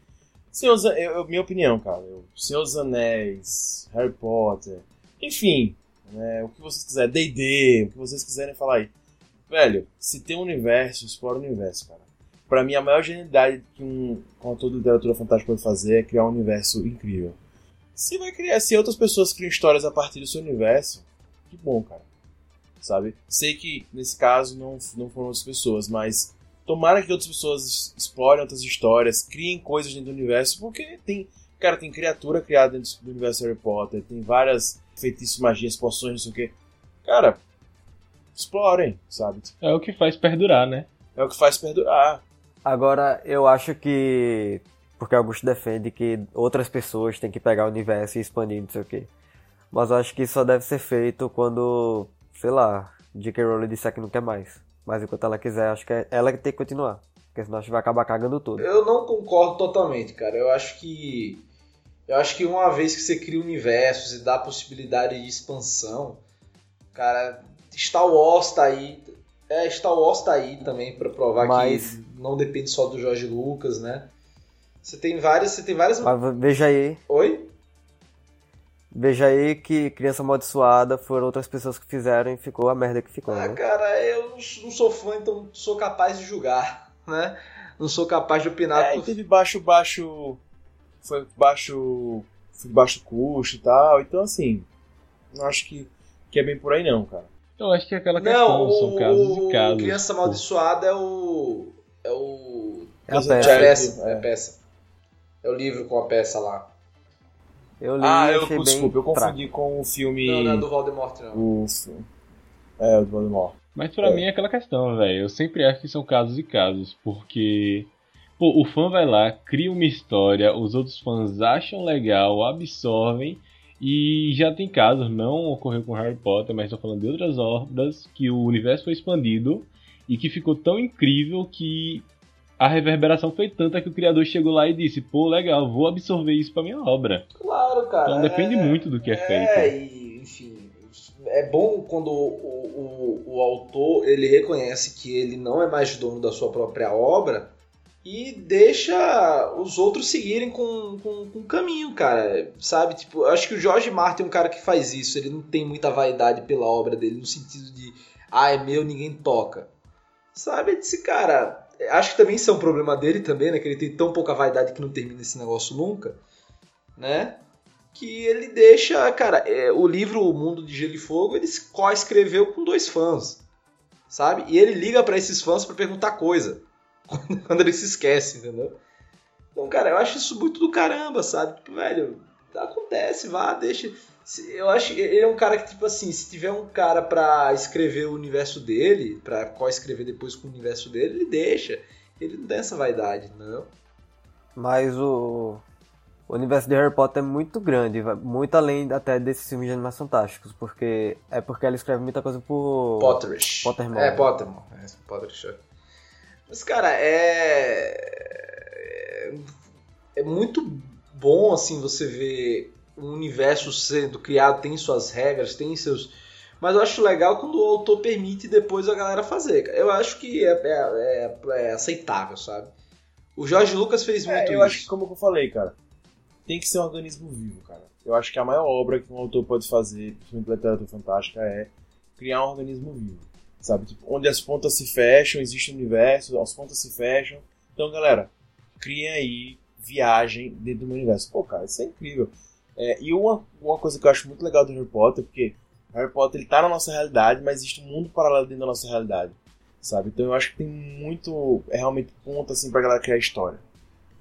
[SPEAKER 1] Senhor eu, eu- minha opinião, cara, eu, Senhor dos Anéis, Harry Potter, enfim, né, o que vocês quiserem, D&D, o que vocês quiserem falar aí, velho, se tem um universo, explora o universo, cara. Pra mim a maior genialidade que um autor de literatura fantástica pode fazer é criar um universo incrível. Se vai criar, se outras pessoas criam histórias a partir do seu universo, que bom, cara sabe? Sei que nesse caso não, não foram outras pessoas, mas tomara que outras pessoas explorem outras histórias, criem coisas dentro do universo, porque tem, cara, tem criatura criada dentro do universo Harry Potter, tem várias feitiços, magias, poções, não sei o que. Cara, explorem, sabe?
[SPEAKER 5] É o que faz perdurar, né?
[SPEAKER 1] É o que faz perdurar.
[SPEAKER 3] Agora, eu acho que. Porque Augusto defende que outras pessoas têm que pegar o universo e expandir, não sei o quê. Mas eu acho que isso só deve ser feito quando, sei lá, J.K. Rowling disser que não quer mais. Mas enquanto ela quiser, acho que é ela que tem que continuar. Porque senão a gente vai acabar cagando tudo.
[SPEAKER 2] Eu não concordo totalmente, cara. Eu acho que. Eu acho que uma vez que você cria universos e dá possibilidade de expansão, cara, Star Wars tá aí. É, Star Wars tá aí também pra provar
[SPEAKER 3] Mas-
[SPEAKER 2] que não depende só do Jorge Lucas, né? Você tem várias. Você tem várias.
[SPEAKER 3] Mas veja aí,
[SPEAKER 2] Oi?
[SPEAKER 3] veja aí que Criança Amaldiçoada foram outras pessoas que fizeram e ficou a merda que ficou,
[SPEAKER 2] Ah,
[SPEAKER 3] né?
[SPEAKER 2] cara, eu não sou fã, então não sou capaz de julgar, né? Não sou capaz de opinar.
[SPEAKER 1] É,
[SPEAKER 2] por-
[SPEAKER 1] teve baixo, baixo. Foi baixo. Foi baixo custo e tal. Então, assim. Não acho que, que é bem por aí, não, cara.
[SPEAKER 5] Eu acho que é aquela questão,
[SPEAKER 2] Não,
[SPEAKER 5] são casos e casos.
[SPEAKER 2] Criança Amaldiçoada é o. É o.
[SPEAKER 3] É a
[SPEAKER 1] Coisa
[SPEAKER 2] É a
[SPEAKER 3] peça.
[SPEAKER 2] Peça. É
[SPEAKER 1] é.
[SPEAKER 2] a peça. É o livro com a peça lá.
[SPEAKER 3] Eu li
[SPEAKER 1] Ah,
[SPEAKER 3] e
[SPEAKER 1] eu
[SPEAKER 3] achei
[SPEAKER 1] desculpa, eu
[SPEAKER 3] bem fraco.
[SPEAKER 1] confundi com o filme.
[SPEAKER 2] Não, não é do Voldemort, não.
[SPEAKER 1] O, é, o do Voldemort.
[SPEAKER 5] Mas pra
[SPEAKER 1] É.
[SPEAKER 5] mim é aquela questão, velho. Eu sempre acho que são casos e casos, porque pô, o fã vai lá, cria uma história, os outros fãs acham legal, absorvem E já tem casos, não ocorreu com Harry Potter, mas estou falando de outras obras, que o universo foi expandido e que ficou tão incrível que a reverberação foi tanta que o criador chegou lá e disse: pô, legal, vou absorver isso para minha obra.
[SPEAKER 2] Claro, cara.
[SPEAKER 5] Então depende
[SPEAKER 2] é,
[SPEAKER 5] muito do que é, feito.
[SPEAKER 2] É, e, enfim, é bom quando o, o, o autor ele reconhece que ele não é mais dono da sua própria obra e deixa os outros seguirem com, com, com caminho, cara. Sabe? Tipo, eu acho que o Jorge Martin é um cara que faz isso. Ele não tem muita vaidade pela obra dele, no sentido de, ah, é meu, ninguém toca. Sabe? Esse cara. Acho que também isso é um problema dele também, né? Que ele tem tão pouca vaidade que não termina esse negócio nunca, né? Que ele deixa, cara, é, o livro O Mundo de Gelo e Fogo, ele co-escreveu com dois fãs, sabe? E ele liga para esses fãs para perguntar coisa quando ele se esquece, entendeu? Então, cara, eu acho isso muito do caramba, sabe? Tipo, velho, acontece, vá, deixa. Eu acho ele é um cara que, tipo assim, se tiver um cara pra escrever o universo dele, pra co-escrever depois com o universo dele, ele deixa. Ele não tem essa vaidade, não.
[SPEAKER 3] Mas o, o universo de Harry Potter é muito grande, muito além até desses filmes de animação fantásticos, porque é porque ela escreve muita coisa por
[SPEAKER 2] Potterish.
[SPEAKER 3] Pottermore.
[SPEAKER 2] É, Pottermore. É, Potterish. É. Mas, cara, é... é. É muito bom, assim, você ver um universo sendo criado, tem suas regras, tem seus. Mas eu acho legal quando o autor permite depois a galera fazer. Eu acho que é, é, é, é aceitável, sabe? O Jorge Lucas fez muito
[SPEAKER 1] é, eu
[SPEAKER 2] isso.
[SPEAKER 1] acho que, como eu falei, cara, tem que ser um organismo vivo, cara. Eu acho que a maior obra que um autor pode fazer, principalmente literatura fantástica, é criar um organismo vivo sabe? Tipo, onde as pontas se fecham, existe um universo, as pontas se fecham. Então, galera, criem aí viagem dentro do meu universo. Pô, cara, isso é incrível. É, e uma, uma coisa que eu acho muito legal do Harry Potter, porque Harry Potter ele tá na nossa realidade, mas existe um mundo paralelo dentro da nossa realidade, sabe? Então eu acho que tem muito, é realmente ponto assim pra galera criar história.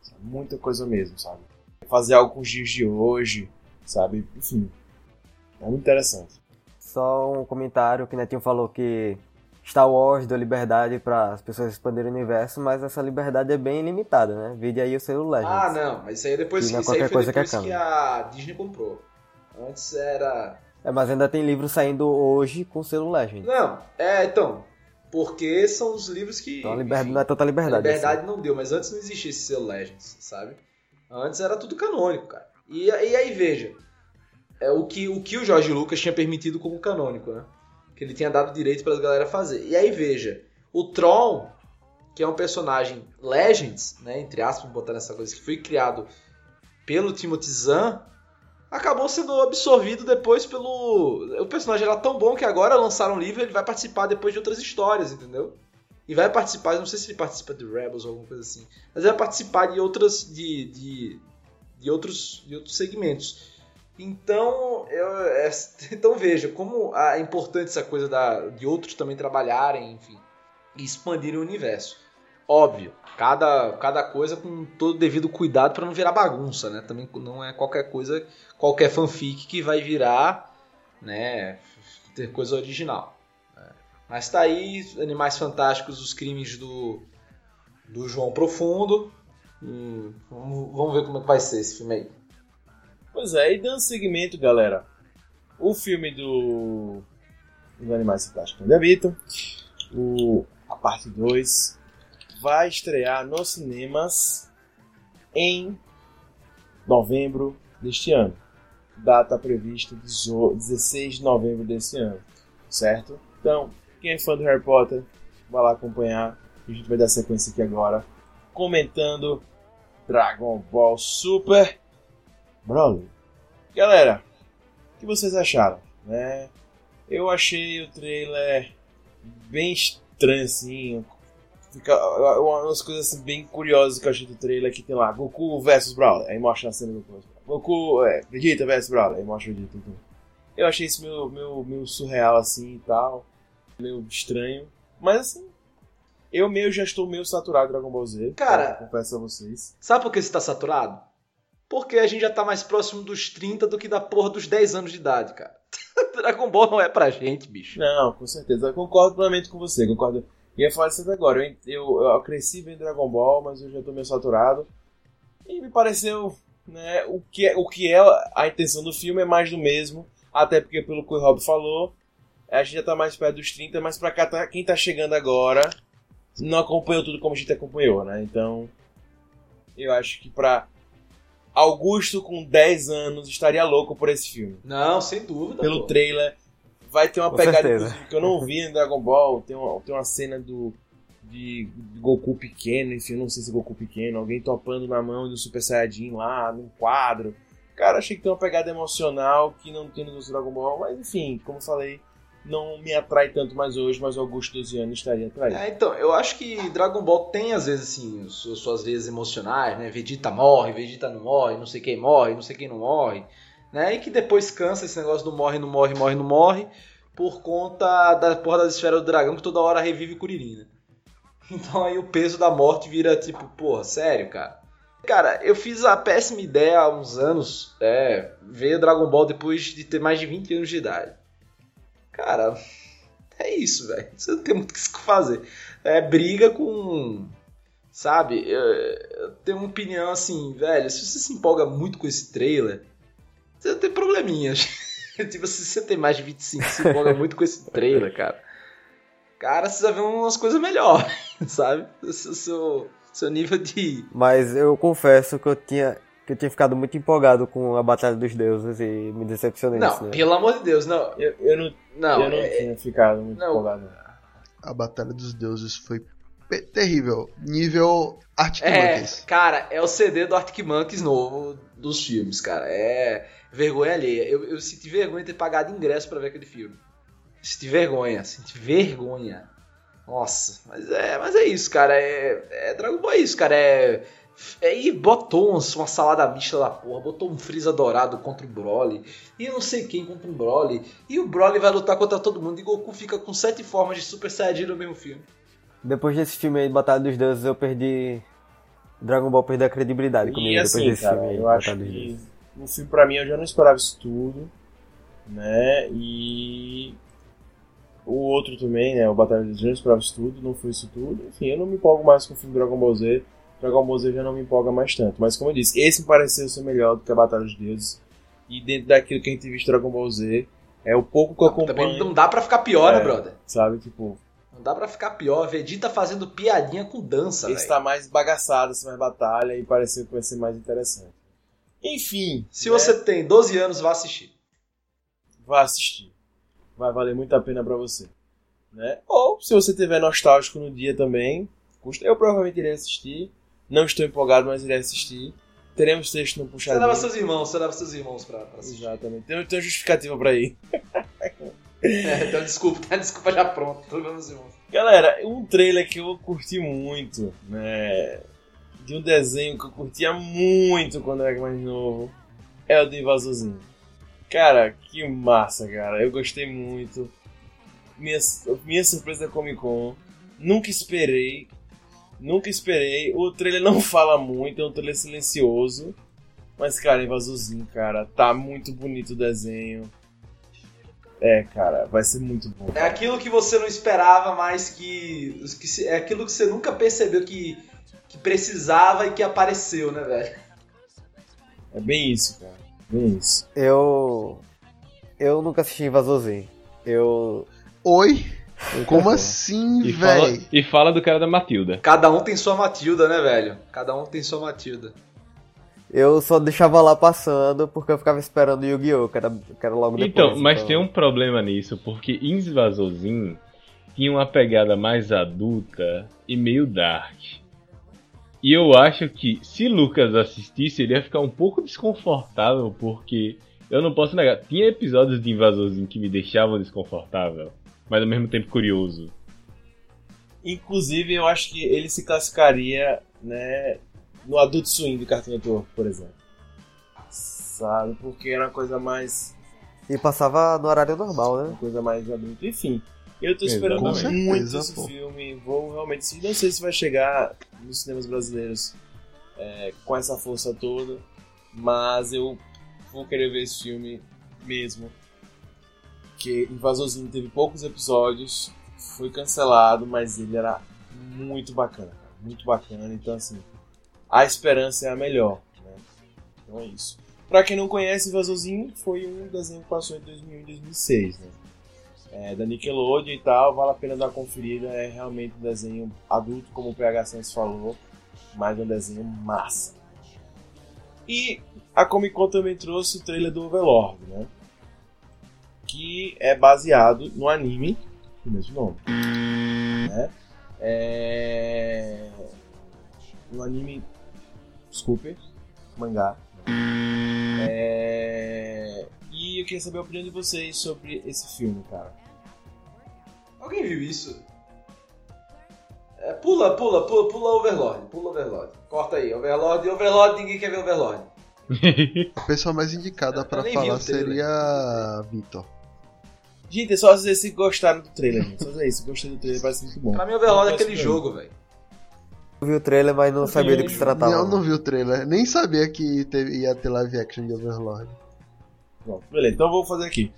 [SPEAKER 1] Sabe? Muita coisa mesmo, sabe? Fazer algo com os dias de hoje, sabe? Enfim, é muito interessante.
[SPEAKER 3] Só um comentário que o Netinho falou que Star Wars deu liberdade para as pessoas expandirem o universo, mas essa liberdade é bem limitada, né? Vide aí o selo Legends.
[SPEAKER 2] Ah, não, mas isso aí depois,
[SPEAKER 3] Que
[SPEAKER 2] isso aí
[SPEAKER 3] qualquer
[SPEAKER 2] foi
[SPEAKER 3] coisa que
[SPEAKER 2] depois que,
[SPEAKER 3] acaba.
[SPEAKER 2] a Disney comprou. Antes era.
[SPEAKER 3] É, mas ainda tem livro saindo hoje com selo Legend.
[SPEAKER 2] Não, é, então. Porque são os livros que.
[SPEAKER 3] Então a liberdade
[SPEAKER 2] enfim,
[SPEAKER 3] não é tanta
[SPEAKER 2] a
[SPEAKER 3] liberdade.
[SPEAKER 2] liberdade não deu, mas antes não existia esse selo Legends, sabe? Antes era tudo canônico, cara. E, e aí, veja. É o que, o que o Jorge Lucas tinha permitido como canônico, né? Que ele tinha dado direito para as galera fazer. E aí, veja. O Tron, que é um personagem Legends, né? Entre aspas, botar nessa coisa, que foi criado pelo Timothy Zahn, acabou sendo absorvido depois pelo. O personagem era tão bom que agora lançaram um livro ele vai participar depois de outras histórias, entendeu? E vai participar, não sei se ele participa de Rebels ou alguma coisa assim, mas vai participar de outras. de, de, de outros, de outros segmentos. Então, eu, é, então veja como é importante essa coisa da, de outros também trabalharem, enfim, e expandirem o universo. Óbvio, cada, cada coisa com todo devido cuidado para não virar bagunça, né? Também não é qualquer coisa, qualquer fanfic que vai virar, né, ter coisa original. né? Mas tá aí, Animais Fantásticos, os crimes do, do João Profundo. Hum, vamos, vamos ver como é que vai ser esse filme aí.
[SPEAKER 1] Pois é, e dando seguimento, galera, o filme do dos Animais Fantásticos onde habitam, o, a parte 2, vai estrear nos cinemas em novembro deste ano. Data prevista 18 16 de novembro deste ano, certo? Então, quem é fã do Harry Potter, vai lá acompanhar. A gente vai dar sequência aqui agora, comentando Dragon Ball Super Broly. Galera, o que vocês acharam? Né? Eu achei o trailer bem estranho assim. Fica, umas coisas assim, bem curiosas que eu achei do trailer que tem lá Goku vs Brawler, aí mostra a cena do Goku. Goku, é, Vegeta vs Brawler, aí mostra o Vegeta. Então. Eu achei isso meio, meio, meio surreal assim e tal, meio estranho, mas assim, eu meio já estou meio saturado de Dragon Ball Z.
[SPEAKER 2] Cara,
[SPEAKER 1] confesso a vocês.
[SPEAKER 2] Sabe por que você tá saturado? Porque a gente já tá mais próximo dos 30 do que da porra dos 10 anos de idade, cara. Dragon Ball não é pra gente, bicho.
[SPEAKER 1] Não, com certeza. Eu concordo plenamente com você. Concordo. Ia falar isso agora. Eu, eu, eu cresci vendo Dragon Ball, mas eu já tô meio saturado. E me pareceu né? O que, é, o que é a intenção do filme é mais do mesmo, até porque, pelo que o Rob falou, a gente já tá mais perto dos 30, mas pra cá, tá, quem tá chegando agora não acompanhou tudo como a gente acompanhou, né? Então, eu acho que pra Augusto com 10 anos estaria louco por esse filme.
[SPEAKER 2] Não, sem dúvida.
[SPEAKER 1] Pelo
[SPEAKER 2] pô.
[SPEAKER 1] trailer, vai ter uma
[SPEAKER 3] Com
[SPEAKER 1] pegada
[SPEAKER 3] certeza.
[SPEAKER 1] que eu não vi em Dragon Ball. Tem uma, tem uma cena do de Goku pequeno, enfim, eu não sei se é Goku pequeno, alguém topando na mão do Super Saiyajin lá, num quadro. Cara, achei que tem uma pegada emocional que não tem no Dragon Ball, mas enfim, como eu falei, não me atrai tanto mais hoje, mas o Augusto 12 anos estaria atraído.
[SPEAKER 2] É, então, eu acho que Dragon Ball tem, às vezes, assim, su- suas vezes emocionais, né? Vegeta morre, Vegeta não morre, não sei quem morre, não sei quem não morre, né? E que depois cansa esse negócio do morre, não morre, morre, não morre, por conta da porra das esferas do dragão que toda hora revive Kuririn, né? Então aí o peso da morte vira tipo, porra, sério, cara. Cara, eu fiz a péssima ideia há uns anos, é, ver Dragon Ball depois de ter mais de 20 anos de idade. Cara, é isso, velho. Você não tem muito o que fazer. É briga com. Sabe? Eu, eu tenho uma opinião assim, velho. Se você se empolga muito com esse trailer, você tem probleminhas. tipo, se você tem mais de 25 se empolga muito com esse trailer, cara. Cara, você vai ver umas coisas melhores, sabe? Seu, seu nível de.
[SPEAKER 3] Mas eu confesso que eu tinha, que eu tinha ficado muito empolgado com a Batalha dos Deuses e me decepcionei
[SPEAKER 2] Não,
[SPEAKER 3] nisso, né?
[SPEAKER 2] pelo amor de Deus, não.
[SPEAKER 1] Eu, eu não,
[SPEAKER 2] Não,
[SPEAKER 1] eu não
[SPEAKER 2] é-
[SPEAKER 1] tinha ficado muito
[SPEAKER 2] não.
[SPEAKER 1] empolgado.
[SPEAKER 4] A Batalha dos Deuses foi terrível. Nível Arctic
[SPEAKER 2] É,
[SPEAKER 4] Monkeys.
[SPEAKER 2] cara, é o CD do Arctic Monkeys novo dos filmes, cara. É vergonha alheia. Eu, eu senti vergonha de ter pagado ingresso pra ver aquele filme. Senti vergonha, senti vergonha. Nossa, mas é, mas é isso, cara. É, é Dragon Ball é isso, cara. É, é e botou uma salada mista da porra, botou um Freeza dourado contra o Broly, e eu não sei quem contra o Broly, e o Broly vai lutar contra todo mundo, e Goku fica com sete formas de Super Saiyajin no mesmo filme.
[SPEAKER 3] Depois desse filme aí de Batalha dos Deuses, eu perdi. Dragon Ball perdeu a credibilidade comigo
[SPEAKER 1] E
[SPEAKER 3] depois
[SPEAKER 1] assim,
[SPEAKER 3] desse
[SPEAKER 1] cara,
[SPEAKER 3] filme aí.
[SPEAKER 1] eu
[SPEAKER 3] Batalha
[SPEAKER 1] acho
[SPEAKER 3] dos
[SPEAKER 1] que
[SPEAKER 3] Deuses.
[SPEAKER 1] o filme pra mim eu já não esperava isso tudo, né? E o outro também, né? O Batalha dos Deuses, eu não esperava isso tudo, não foi isso tudo. Enfim, eu não me empolgo mais com o filme Dragon Ball Z. Dragon Ball Z já não me empolga mais tanto. Mas como eu disse, esse me pareceu ser melhor do que a Batalha dos Deuses. E dentro daquilo que a gente viu de Dragon Ball Z, é o pouco que eu
[SPEAKER 2] Também
[SPEAKER 1] acompanho,
[SPEAKER 2] não dá pra ficar pior, né,
[SPEAKER 1] É.
[SPEAKER 2] brother?
[SPEAKER 1] sabe? Tipo,
[SPEAKER 2] Não dá pra ficar pior. Vegeta fazendo piadinha com dança,
[SPEAKER 1] esse
[SPEAKER 2] velho.
[SPEAKER 1] tá mais bagaçado, esse mais batalha e pareceu que vai ser mais interessante. Enfim,
[SPEAKER 2] Se
[SPEAKER 1] né?
[SPEAKER 2] você tem 12 anos, vá assistir.
[SPEAKER 1] vá assistir. Vai valer muito a pena pra você. Né? Ou, se você tiver nostálgico no dia também, custa- eu provavelmente irei assistir. Não estou empolgado, mas irei assistir. Teremos texto no
[SPEAKER 2] Você
[SPEAKER 1] puxadinho.
[SPEAKER 2] leva seus irmãos, você leva seus irmãos pra, pra assistir.
[SPEAKER 1] Exatamente. Tem, tem uma justificativa pra ir.
[SPEAKER 2] É, então desculpa, tá desculpa já pronto. Tô levando os irmãos.
[SPEAKER 1] Galera, um trailer que eu curti muito, né? De um desenho que eu curtia muito quando era mais novo. É o do Invasorzinho. Cara, que massa, cara. Eu gostei muito. Minha, minha surpresa da Comic Con. Nunca esperei. Nunca esperei. O trailer não fala muito, é um trailer silencioso. Mas, cara, Invasorzinho, cara. Tá muito bonito o desenho. É, cara, vai ser muito bom.
[SPEAKER 2] É aquilo que você não esperava, mas que. que é aquilo que você nunca percebeu que, que precisava e que apareceu, né, velho?
[SPEAKER 1] É bem isso, cara. Bem isso.
[SPEAKER 3] Eu. Eu nunca assisti Invasorzinho. Eu.
[SPEAKER 4] Oi? Como assim,
[SPEAKER 5] E fala,
[SPEAKER 4] véi?
[SPEAKER 5] e fala do cara da Matilda.
[SPEAKER 2] Cada um tem sua Matilda, né, velho? Cada um tem sua Matilda.
[SPEAKER 3] Eu só deixava lá passando porque eu ficava esperando o Yu-Gi-Oh! Que era, que era logo depois.
[SPEAKER 5] Então, mas tem um problema nisso, porque Invasorzinho tinha uma pegada mais adulta e meio dark. E eu acho que se Lucas assistisse, ele ia ficar um pouco desconfortável, porque eu não posso negar, tinha episódios de Invasorzinho que me deixavam desconfortável, mas ao mesmo tempo curioso.
[SPEAKER 1] Inclusive, eu acho que ele se classificaria, né, no Adult Swim do Cartoon Network, por exemplo. Sabe? Porque era uma coisa mais,
[SPEAKER 3] E passava no horário normal, né?
[SPEAKER 1] uma coisa mais adulta. Enfim, eu tô esperando
[SPEAKER 5] Exatamente.
[SPEAKER 1] muito
[SPEAKER 4] certeza,
[SPEAKER 1] esse filme. Vou realmente. Não sei se vai chegar nos cinemas brasileiros é, com essa força toda, mas eu vou querer ver esse filme mesmo. Que Invasorzinho teve poucos episódios, foi cancelado, mas ele era muito bacana, muito bacana. Então, assim, a esperança é a melhor. Né? Então é isso. Pra quem não conhece, Invasorzinho foi um desenho que passou em 2001 e 2006, né? É, da Nickelodeon e tal, vale a pena dar uma conferida. É realmente um desenho adulto, como o PH Santos falou, mas um desenho massa. E a Comic Con também trouxe o trailer do Overlord, né? Que é baseado no anime do mesmo nome. Né? É... No anime. Desculpe, mangá. É... E eu queria saber a opinião de vocês sobre esse filme, cara.
[SPEAKER 2] Alguém viu isso? É, pula, pula, pula, pula Overlord, pula Overlord. Corta aí, Overlord, Overlord, ninguém quer ver Overlord.
[SPEAKER 4] A pessoa mais indicada
[SPEAKER 2] vi
[SPEAKER 4] falar seria Vitor.
[SPEAKER 1] Gente, é só dizer se gostaram do trailer, gente. Só dizer isso, gostei do trailer, parece muito bom.
[SPEAKER 2] Pra mim, Overlord é aquele jogo, velho.
[SPEAKER 3] Eu vi o trailer, mas não sabia do que se tratava.
[SPEAKER 4] Eu não vi o trailer, nem sabia que teve- ia ter live action de Overlord.
[SPEAKER 1] Pronto, beleza, então vou fazer aqui.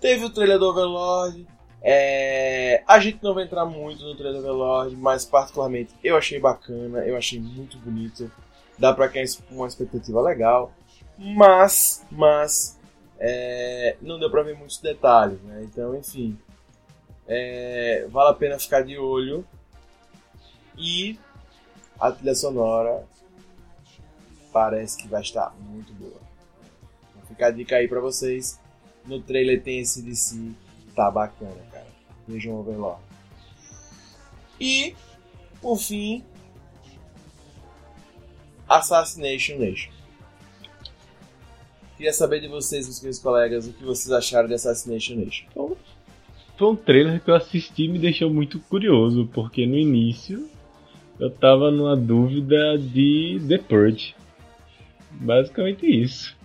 [SPEAKER 1] Teve o trailer do Overlord. É... A gente não vai entrar muito no trailer do Overlord, mas particularmente eu achei bacana, eu achei muito bonito. Dá pra criar uma expectativa legal. Mas, mas, é, não deu pra ver muitos detalhes, né? Então, enfim, é, vale a pena ficar de olho. E a trilha sonora parece que vai estar muito boa. Então fica a dica aí pra vocês. No trailer tem esse DC, tá bacana, cara. Vejam o Overlord. E, por fim, Assassination Nation. Queria saber de vocês, meus queridos colegas, o que vocês acharam de Assassination Nation.
[SPEAKER 5] Então, foi um trailer que eu assisti e me deixou muito curioso, porque no início eu tava numa dúvida de The Purge. Basicamente isso.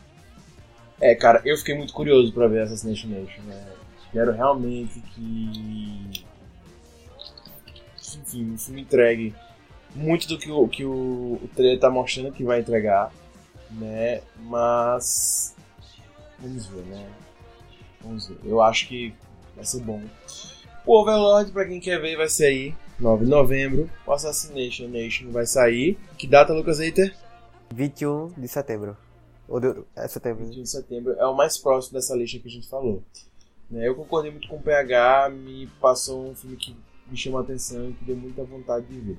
[SPEAKER 1] É, cara, eu fiquei muito curioso pra ver Assassination Nation, né? Quero realmente que. Enfim, o filme entregue muito do que o, que o, o trailer tá mostrando que vai entregar, né? Mas. Vamos ver, né? Vamos ver. Eu acho que vai ser bom. O Overlord, pra quem quer ver, vai sair 9 de novembro. O Assassination Nation vai sair. Que data, Lucas Eiter?
[SPEAKER 3] 21 de setembro. Ou de... É setembro.
[SPEAKER 1] 21 de setembro é o mais próximo dessa lista que a gente falou. Né, Eu concordei muito com o PH, me passou um filme que me chamou a atenção e que deu muita vontade de ver.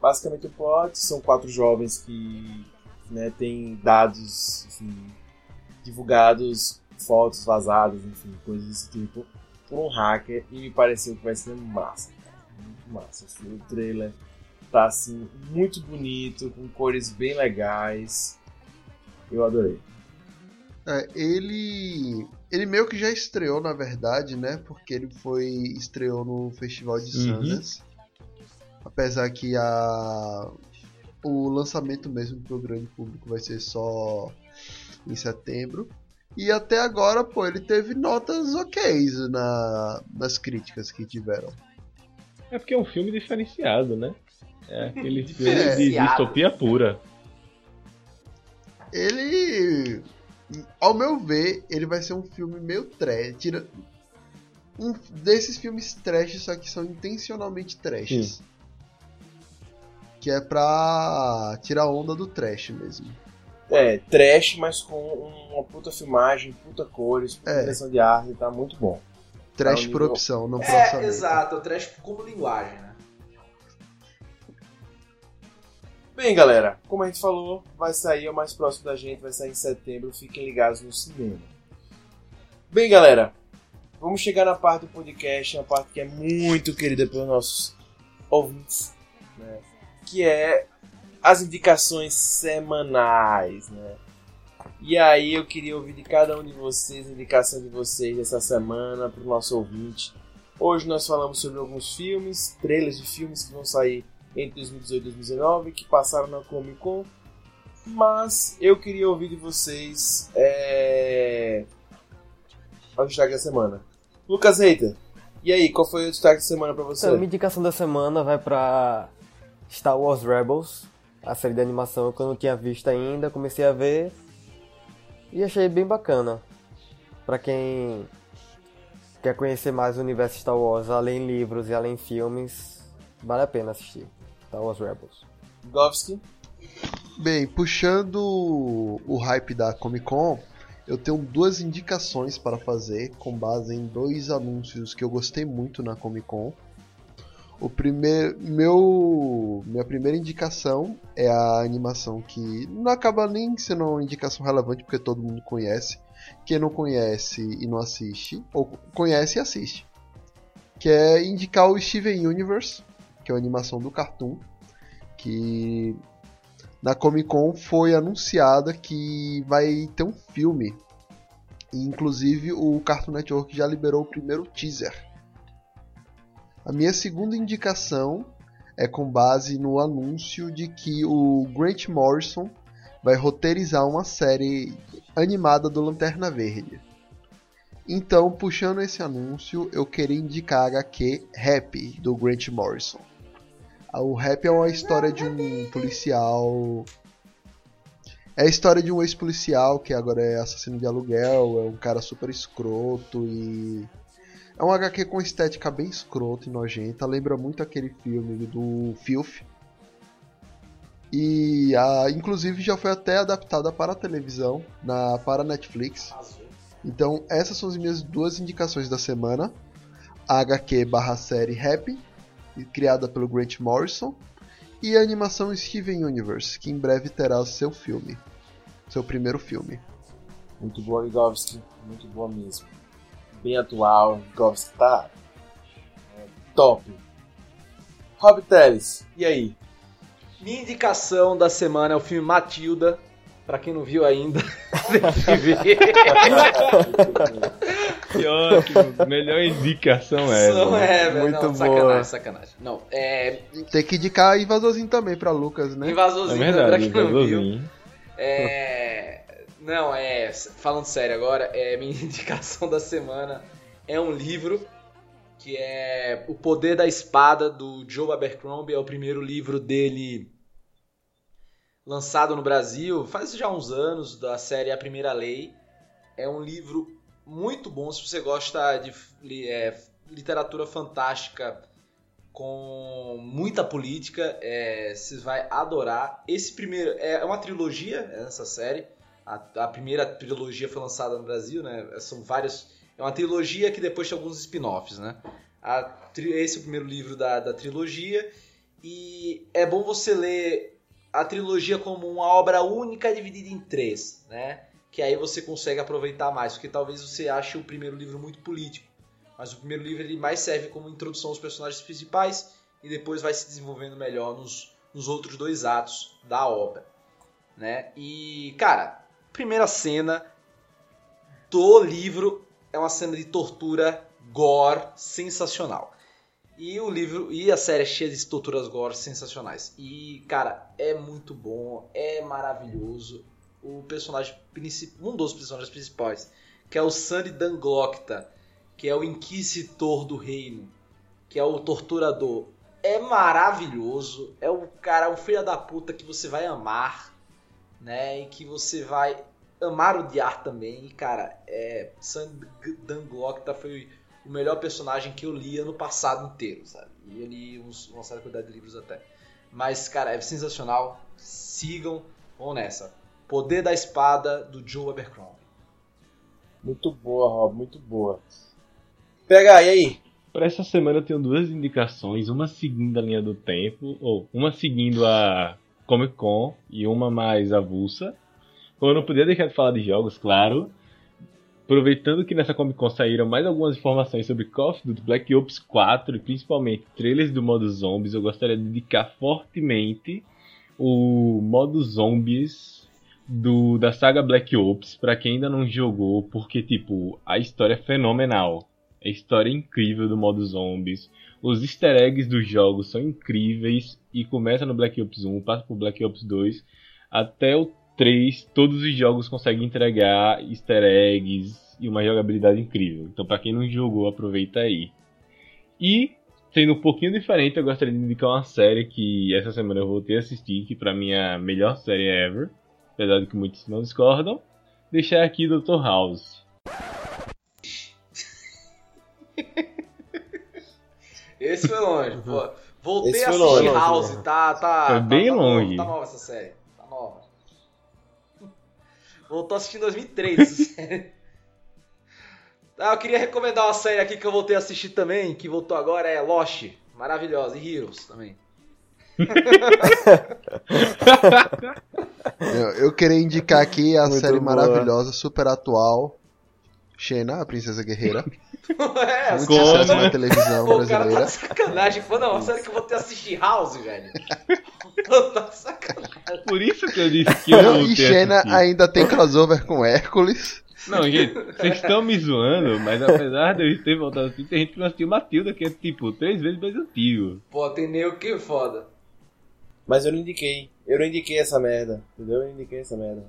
[SPEAKER 1] Basicamente o plot são quatro jovens que né, têm dados enfim, divulgados, fotos vazadas, enfim, coisas desse tipo, por um hacker e me pareceu que vai ser massa, cara, muito massa. Assim, o trailer tá assim muito bonito, com cores bem legais. Eu adorei.
[SPEAKER 4] É, ele. Ele meio que já estreou, na verdade, né? Porque ele foi. estreou no Festival de
[SPEAKER 5] Uhum.
[SPEAKER 4] Sundance. Apesar que a. O lançamento mesmo pro grande público vai ser só em setembro. E até agora, pô, ele teve notas ok na, nas críticas que tiveram.
[SPEAKER 5] É porque é um filme diferenciado, né? É aquele filme de distopia pura.
[SPEAKER 4] Ele. Ao meu ver, ele vai ser um filme meio trash. Tira. Um desses filmes trash, só que são intencionalmente trashes. Que é pra tirar onda do trash mesmo.
[SPEAKER 1] É, trash, mas com uma puta filmagem, puta cores, puta
[SPEAKER 4] É.
[SPEAKER 1] direção de arte, tá muito bom.
[SPEAKER 4] Trash
[SPEAKER 1] Tá um
[SPEAKER 4] por
[SPEAKER 1] nível-
[SPEAKER 4] opção, não por
[SPEAKER 2] É,
[SPEAKER 4] orçamento.
[SPEAKER 2] exato, o trash como linguagem, né?
[SPEAKER 1] Bem, galera, como a gente falou, vai sair o mais próximo da gente, vai sair em setembro, fiquem ligados no cinema. Bem, galera, vamos chegar na parte do podcast, uma parte que é muito querida pelos nossos ouvintes, né? Que é as indicações semanais, né? E aí eu queria ouvir de cada um de vocês, a indicação de vocês dessa semana para o nosso ouvinte. Hoje nós falamos sobre alguns filmes, trailers de filmes que vão sair entre 2018 e 2019, que passaram na Comic Con. Mas eu queria ouvir de vocês é... o destaque da semana. Lucas Reiter, e aí, qual foi o destaque da semana pra você?
[SPEAKER 3] Então, minha indicação da semana vai pra Star Wars Rebels, a série de animação que eu não tinha visto ainda, comecei a ver e achei bem bacana. Pra quem quer conhecer mais o universo Star Wars, além livros e além filmes, vale a pena assistir. Star Wars Rebels.
[SPEAKER 1] Govski?
[SPEAKER 4] Bem, puxando o hype da Comic Con, eu tenho duas indicações para fazer com base em dois anúncios que eu gostei muito na Comic Con. O primeiro, meu, minha primeira indicação é a animação que não acaba nem sendo uma indicação relevante porque todo mundo conhece. Quem não conhece e não assiste, ou conhece e assiste, que é indicar o Steven Universe, que é uma animação do Cartoon, que na Comic Con foi anunciada que vai ter um filme. E, inclusive o Cartoon Network já liberou o primeiro teaser. A minha segunda indicação é com base no anúncio de que o Grant Morrison vai roteirizar uma série animada do Lanterna Verde. Então, puxando esse anúncio, eu queria indicar a HQ Happy do Grant Morrison. O Rap é uma história de um policial. É a história de um ex-policial que agora é assassino de aluguel, é um cara super escroto e. É um HQ com estética bem escrota e nojenta, lembra muito aquele filme do Filth. E a, inclusive já foi até adaptada para a televisão, na, para a Netflix. Então essas são as minhas duas indicações da semana. A HQ barra série Happy criada pelo Grant Morrison, e a animação Steven Universe, que em breve terá seu filme, seu primeiro filme.
[SPEAKER 1] Muito boa, Ligovski, muito boa mesmo. Bem atual, Ligovski tá é, top. Rob Teles, e aí?
[SPEAKER 2] Minha indicação da semana é o filme Matilda. Pra quem não viu ainda,
[SPEAKER 5] que ótimo, melhor indicação é
[SPEAKER 2] Não é, velho.
[SPEAKER 3] Muito
[SPEAKER 2] não,
[SPEAKER 3] boa.
[SPEAKER 2] sacanagem, sacanagem. Não, é.
[SPEAKER 4] Tem que indicar Invasorzinho também pra Lucas, né?
[SPEAKER 5] É
[SPEAKER 2] Invasorzinho, pra
[SPEAKER 5] verdade,
[SPEAKER 2] quem não viu. É. Não, é. Falando sério agora, é minha indicação da semana é um livro que é O Poder da Espada do Joe Abercrombie. É o primeiro livro dele lançado no Brasil faz já uns anos da série A Primeira Lei. É um livro muito bom se você gosta de é, literatura fantástica com muita política, é, você vai adorar. Esse primeiro é uma trilogia essa série. A, a primeira trilogia foi lançada no Brasil, né? São vários. É uma trilogia que depois tem alguns spin-offs, né? A esse é o primeiro livro da, da trilogia e é bom você ler a trilogia como uma obra única dividida em três, né? Que aí você consegue aproveitar mais, porque talvez você ache o primeiro livro muito político, mas o primeiro livro ele mais serve como introdução aos personagens principais e depois vai se desenvolvendo melhor nos, nos outros dois atos da obra, né? E cara, primeira cena do livro é uma cena de tortura gore sensacional. E o livro e a série é cheia de torturas gore sensacionais. E, cara, é muito bom, é maravilhoso. O personagem principal, um dos personagens principais, que é o Sandy Danglocta, que é o inquisitor do reino, que é o torturador, é maravilhoso. É um cara, um filho da puta que você vai amar, né? E que você vai amar odiar também. E, cara, é Sandy Danglocta foi o melhor personagem que eu li ano passado inteiro, sabe? E eu li uns, uma certa quantidade de livros até. Mas, cara, é sensacional. Sigam, vão nessa. Poder da Espada, do Joe Abercrombie.
[SPEAKER 1] Muito boa, Rob, muito boa. Pega, e aí?
[SPEAKER 5] Para essa semana eu tenho duas indicações, uma seguindo a linha do tempo, ou uma seguindo a Comic Con e uma mais avulsa. Eu não podia deixar de falar de jogos, claro. Aproveitando que nessa Comic Con saíram mais algumas informações sobre Call of Duty Black Ops 4 e principalmente trailers do modo zombies, eu gostaria de indicar fortemente o modo zombies do, da saga Black Ops para quem ainda não jogou, porque tipo, a história é fenomenal. A história é incrível do modo zombies. Os easter eggs dos jogos são incríveis e começa no Black Ops 1, passa pro Black Ops 2 até o 3, todos os jogos conseguem entregar easter eggs e uma jogabilidade incrível. Então, para quem não jogou, aproveita aí. E, sendo um pouquinho diferente, eu gostaria de indicar uma série que essa semana eu voltei a assistir, que pra mim é a melhor série ever, apesar de que muitos não discordam. Deixar aqui Dr. House.
[SPEAKER 2] Esse foi longe, pô. Voltei
[SPEAKER 1] Esse
[SPEAKER 2] a assistir
[SPEAKER 1] longe,
[SPEAKER 2] House,
[SPEAKER 1] né?
[SPEAKER 2] tá, tá.
[SPEAKER 5] Foi
[SPEAKER 2] tá-
[SPEAKER 5] bem
[SPEAKER 2] tá
[SPEAKER 5] longe.
[SPEAKER 2] Tá mal essa série. Tá nova. Voltou a assistir em 2003. ah, eu queria recomendar uma série aqui que eu voltei a assistir também, que voltou agora, é Lost. Maravilhosa. E Heroes também.
[SPEAKER 4] Eu, eu queria indicar aqui a
[SPEAKER 3] Muito
[SPEAKER 4] série
[SPEAKER 3] boa.
[SPEAKER 4] maravilhosa, super atual. Xena, a Princesa Guerreira.
[SPEAKER 2] é,
[SPEAKER 4] Muito
[SPEAKER 5] Como?
[SPEAKER 4] sucesso na televisão
[SPEAKER 2] Pô, o cara tá
[SPEAKER 4] brasileira.
[SPEAKER 2] de sacanagem. Pô, não, sério que eu vou ter que assistir House, velho. tá de sacanagem.
[SPEAKER 5] Por isso que eu disse que eu
[SPEAKER 4] Não,
[SPEAKER 5] não
[SPEAKER 4] e Xena ainda tem crossover com Hércules.
[SPEAKER 5] Não, gente, vocês estão me zoando, mas apesar de eu ter voltado assim, tem gente que não assistiu Matilda, que é tipo três vezes mais antigo.
[SPEAKER 2] Pô, tem Neo que foda.
[SPEAKER 1] Mas eu não indiquei. Eu não indiquei essa merda. Entendeu? Eu não indiquei essa merda.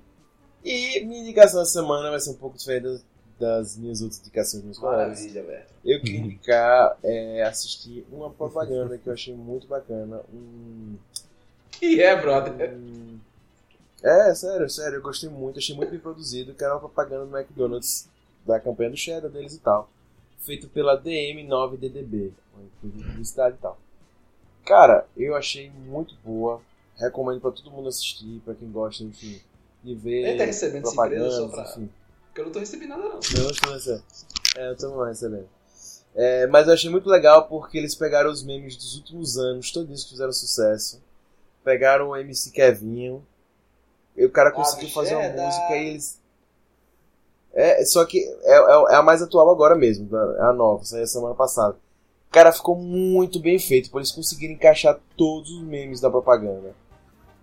[SPEAKER 1] E minha indicação essa semana vai ser um pouco diferente das, minhas outras indicações meus colegas.
[SPEAKER 2] Maravilha, velho.
[SPEAKER 1] Eu queria indicar é, assistir uma propaganda que eu achei muito bacana. Um,
[SPEAKER 2] Que é, brother?
[SPEAKER 1] um- É, sério, sério, eu gostei muito, achei muito bem produzido, que era uma propaganda do McDonald's, da campanha do Cheddar deles e tal. Feito pela DM9DDB, uma empresa de publicidade e tal. Cara, eu achei muito boa, recomendo pra todo mundo assistir, pra quem gosta, enfim, de ver
[SPEAKER 2] Ele tá recebendo
[SPEAKER 1] propagandas,
[SPEAKER 2] pra-
[SPEAKER 1] enfim.
[SPEAKER 2] Porque eu não tô recebendo nada, não.
[SPEAKER 1] Eu não estou recebendo. É, eu também não recebendo. É, mas eu achei muito legal porque eles pegaram os memes dos últimos anos, todos que fizeram sucesso. Pegaram o MC Kevinho. E o cara conseguiu fazer uma
[SPEAKER 2] Cheddar.
[SPEAKER 1] música e eles. É, só que é, é- é a mais atual agora mesmo, é a nova, saiu semana passada. Cara, ficou muito bem feito, por eles conseguiram encaixar todos os memes da propaganda.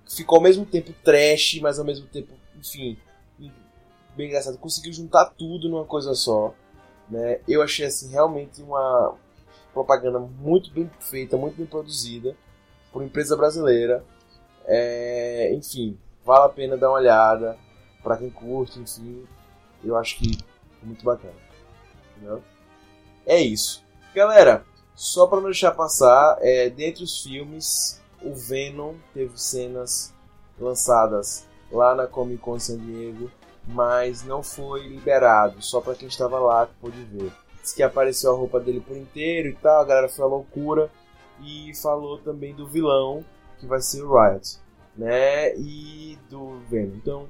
[SPEAKER 1] Ficou ao mesmo tempo trash, mas ao mesmo tempo, enfim, bem engraçado. Conseguiu juntar tudo numa coisa só. Né? Eu achei assim realmente uma propaganda muito bem feita, muito bem produzida por empresa brasileira. É, enfim, vale a pena dar uma olhada para quem curte, enfim. Eu acho que é muito bacana. É isso. Galera, só para não deixar passar, é, dentre os filmes, o Venom teve cenas lançadas lá na Comic Con San Diego mas não foi liberado, só pra quem estava lá que pôde ver. Diz que apareceu a roupa dele por inteiro e tal, a galera foi a loucura. E falou também do vilão, que vai ser o Riot, né? E do Venom. Então,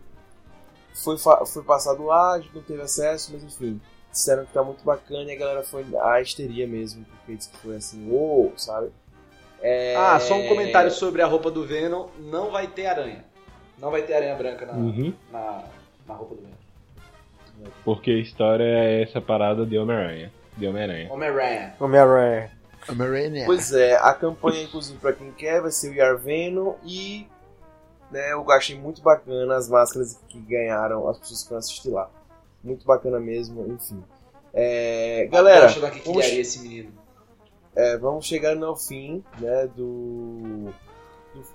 [SPEAKER 1] foi, foi passado lá, a gente não teve acesso, mas enfim. Disseram que tá muito bacana e a galera foi a histeria mesmo, porque disse que foi assim, uou, sabe? É...
[SPEAKER 2] Ah, só um comentário sobre a roupa do Venom. Não vai ter aranha. Não vai ter aranha branca na,
[SPEAKER 5] Uhum.
[SPEAKER 2] na, na roupa do Venom.
[SPEAKER 5] Porque a história é essa parada de Homem-Aranha. De Homem-Aranha.
[SPEAKER 2] Homem-Aranha.
[SPEAKER 3] Homem-Aranha.
[SPEAKER 4] Homem-Aranha.
[SPEAKER 1] Pois é, a campanha, inclusive, pra quem quer, vai ser o Yarveno e né, eu achei muito bacana as máscaras que ganharam as pessoas que vão assistir lá. Muito bacana mesmo, enfim. É, galera,
[SPEAKER 2] da que
[SPEAKER 1] vamos-
[SPEAKER 2] criaria esse menino.
[SPEAKER 1] é, vamos chegando ao fim, né, do...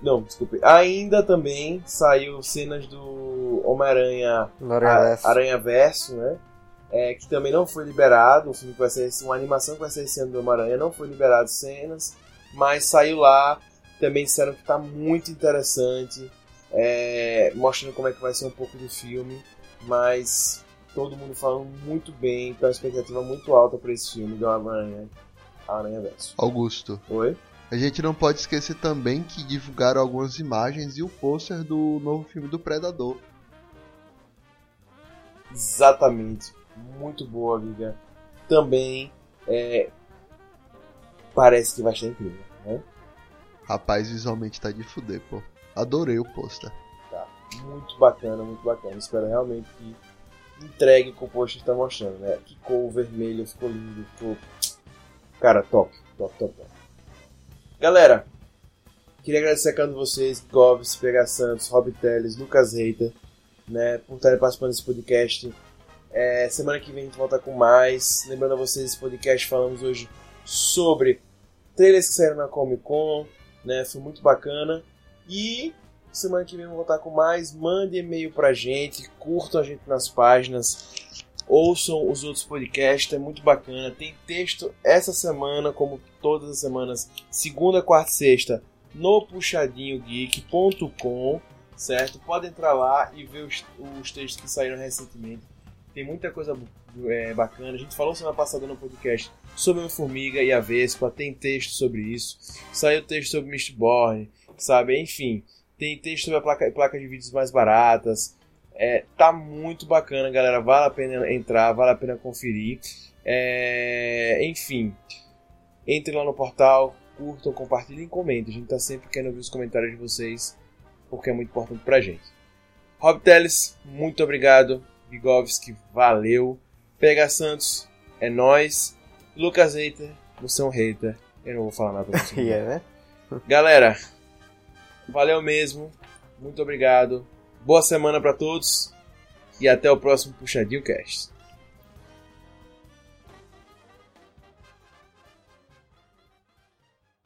[SPEAKER 1] Não, desculpe. Ainda também saiu cenas do Homem-Aranha
[SPEAKER 3] Aranha Verso.
[SPEAKER 1] Aranha Verso, né? É, que também não foi liberado, um filme que vai ser uma animação que vai ser esse ano do Homem-Aranha, não foi liberado cenas, mas saiu lá, também disseram que tá muito interessante, é, mostrando como é que vai ser um pouco do filme, mas todo mundo falando muito bem, então a expectativa muito alta para esse filme do Homem-Aranha, Aranha Verso.
[SPEAKER 4] Augusto.
[SPEAKER 1] Oi?
[SPEAKER 4] A gente não pode esquecer também que divulgaram algumas imagens e o pôster do novo filme do Predador.
[SPEAKER 1] Exatamente. Muito boa, Giga. Também é, parece que vai estar incrível, né?
[SPEAKER 4] Rapaz, visualmente tá de fuder, pô. Adorei o pôster.
[SPEAKER 1] Muito bacana, muito bacana. Espero realmente que entregue o que o post está mostrando, né? Ficou vermelho, ficou lindo, ficou. Cara, top, top, top, top. Galera, queria agradecer a cada um de vocês, Goves, PH Santos, Rob Teles, Lucas Reiter, né, por estarem participando desse podcast. É, semana que vem a gente volta com mais. Lembrando a vocês, esse podcast falamos hoje sobre trailers que saíram na Comic Con, né? Foi muito bacana. E semana que vem vamos voltar com mais. Mande e-mail pra gente, curtam a gente nas páginas, ouçam os outros podcasts, é muito bacana. Tem texto essa semana, como todas as semanas, segunda, quarta e sexta, no puxadinhogeek.com, certo? Pode entrar lá e ver os, os textos que saíram recentemente. Tem muita coisa é, bacana. A gente falou semana passada no podcast sobre a Formiga e a Vespa, tem texto sobre isso. Saiu texto sobre Mistborn, sabe? Enfim, Tem texto sobre a placa, placa de vídeos mais baratas. É, tá muito bacana, galera. Vale a pena entrar, vale a pena conferir. É, enfim, entre lá no portal, curtam, compartilhem e comentem. A gente tá sempre querendo ouvir os comentários de vocês, porque é muito importante pra gente. Rob Teles, muito obrigado. Vigovski, valeu. Pega Santos, é nós. Lucas Hater, você é um hater. Eu não vou falar nada pra você.
[SPEAKER 3] E é, né?
[SPEAKER 1] Galera, valeu mesmo. Muito obrigado. Boa semana pra todos. E até o próximo Puxadinho Cast.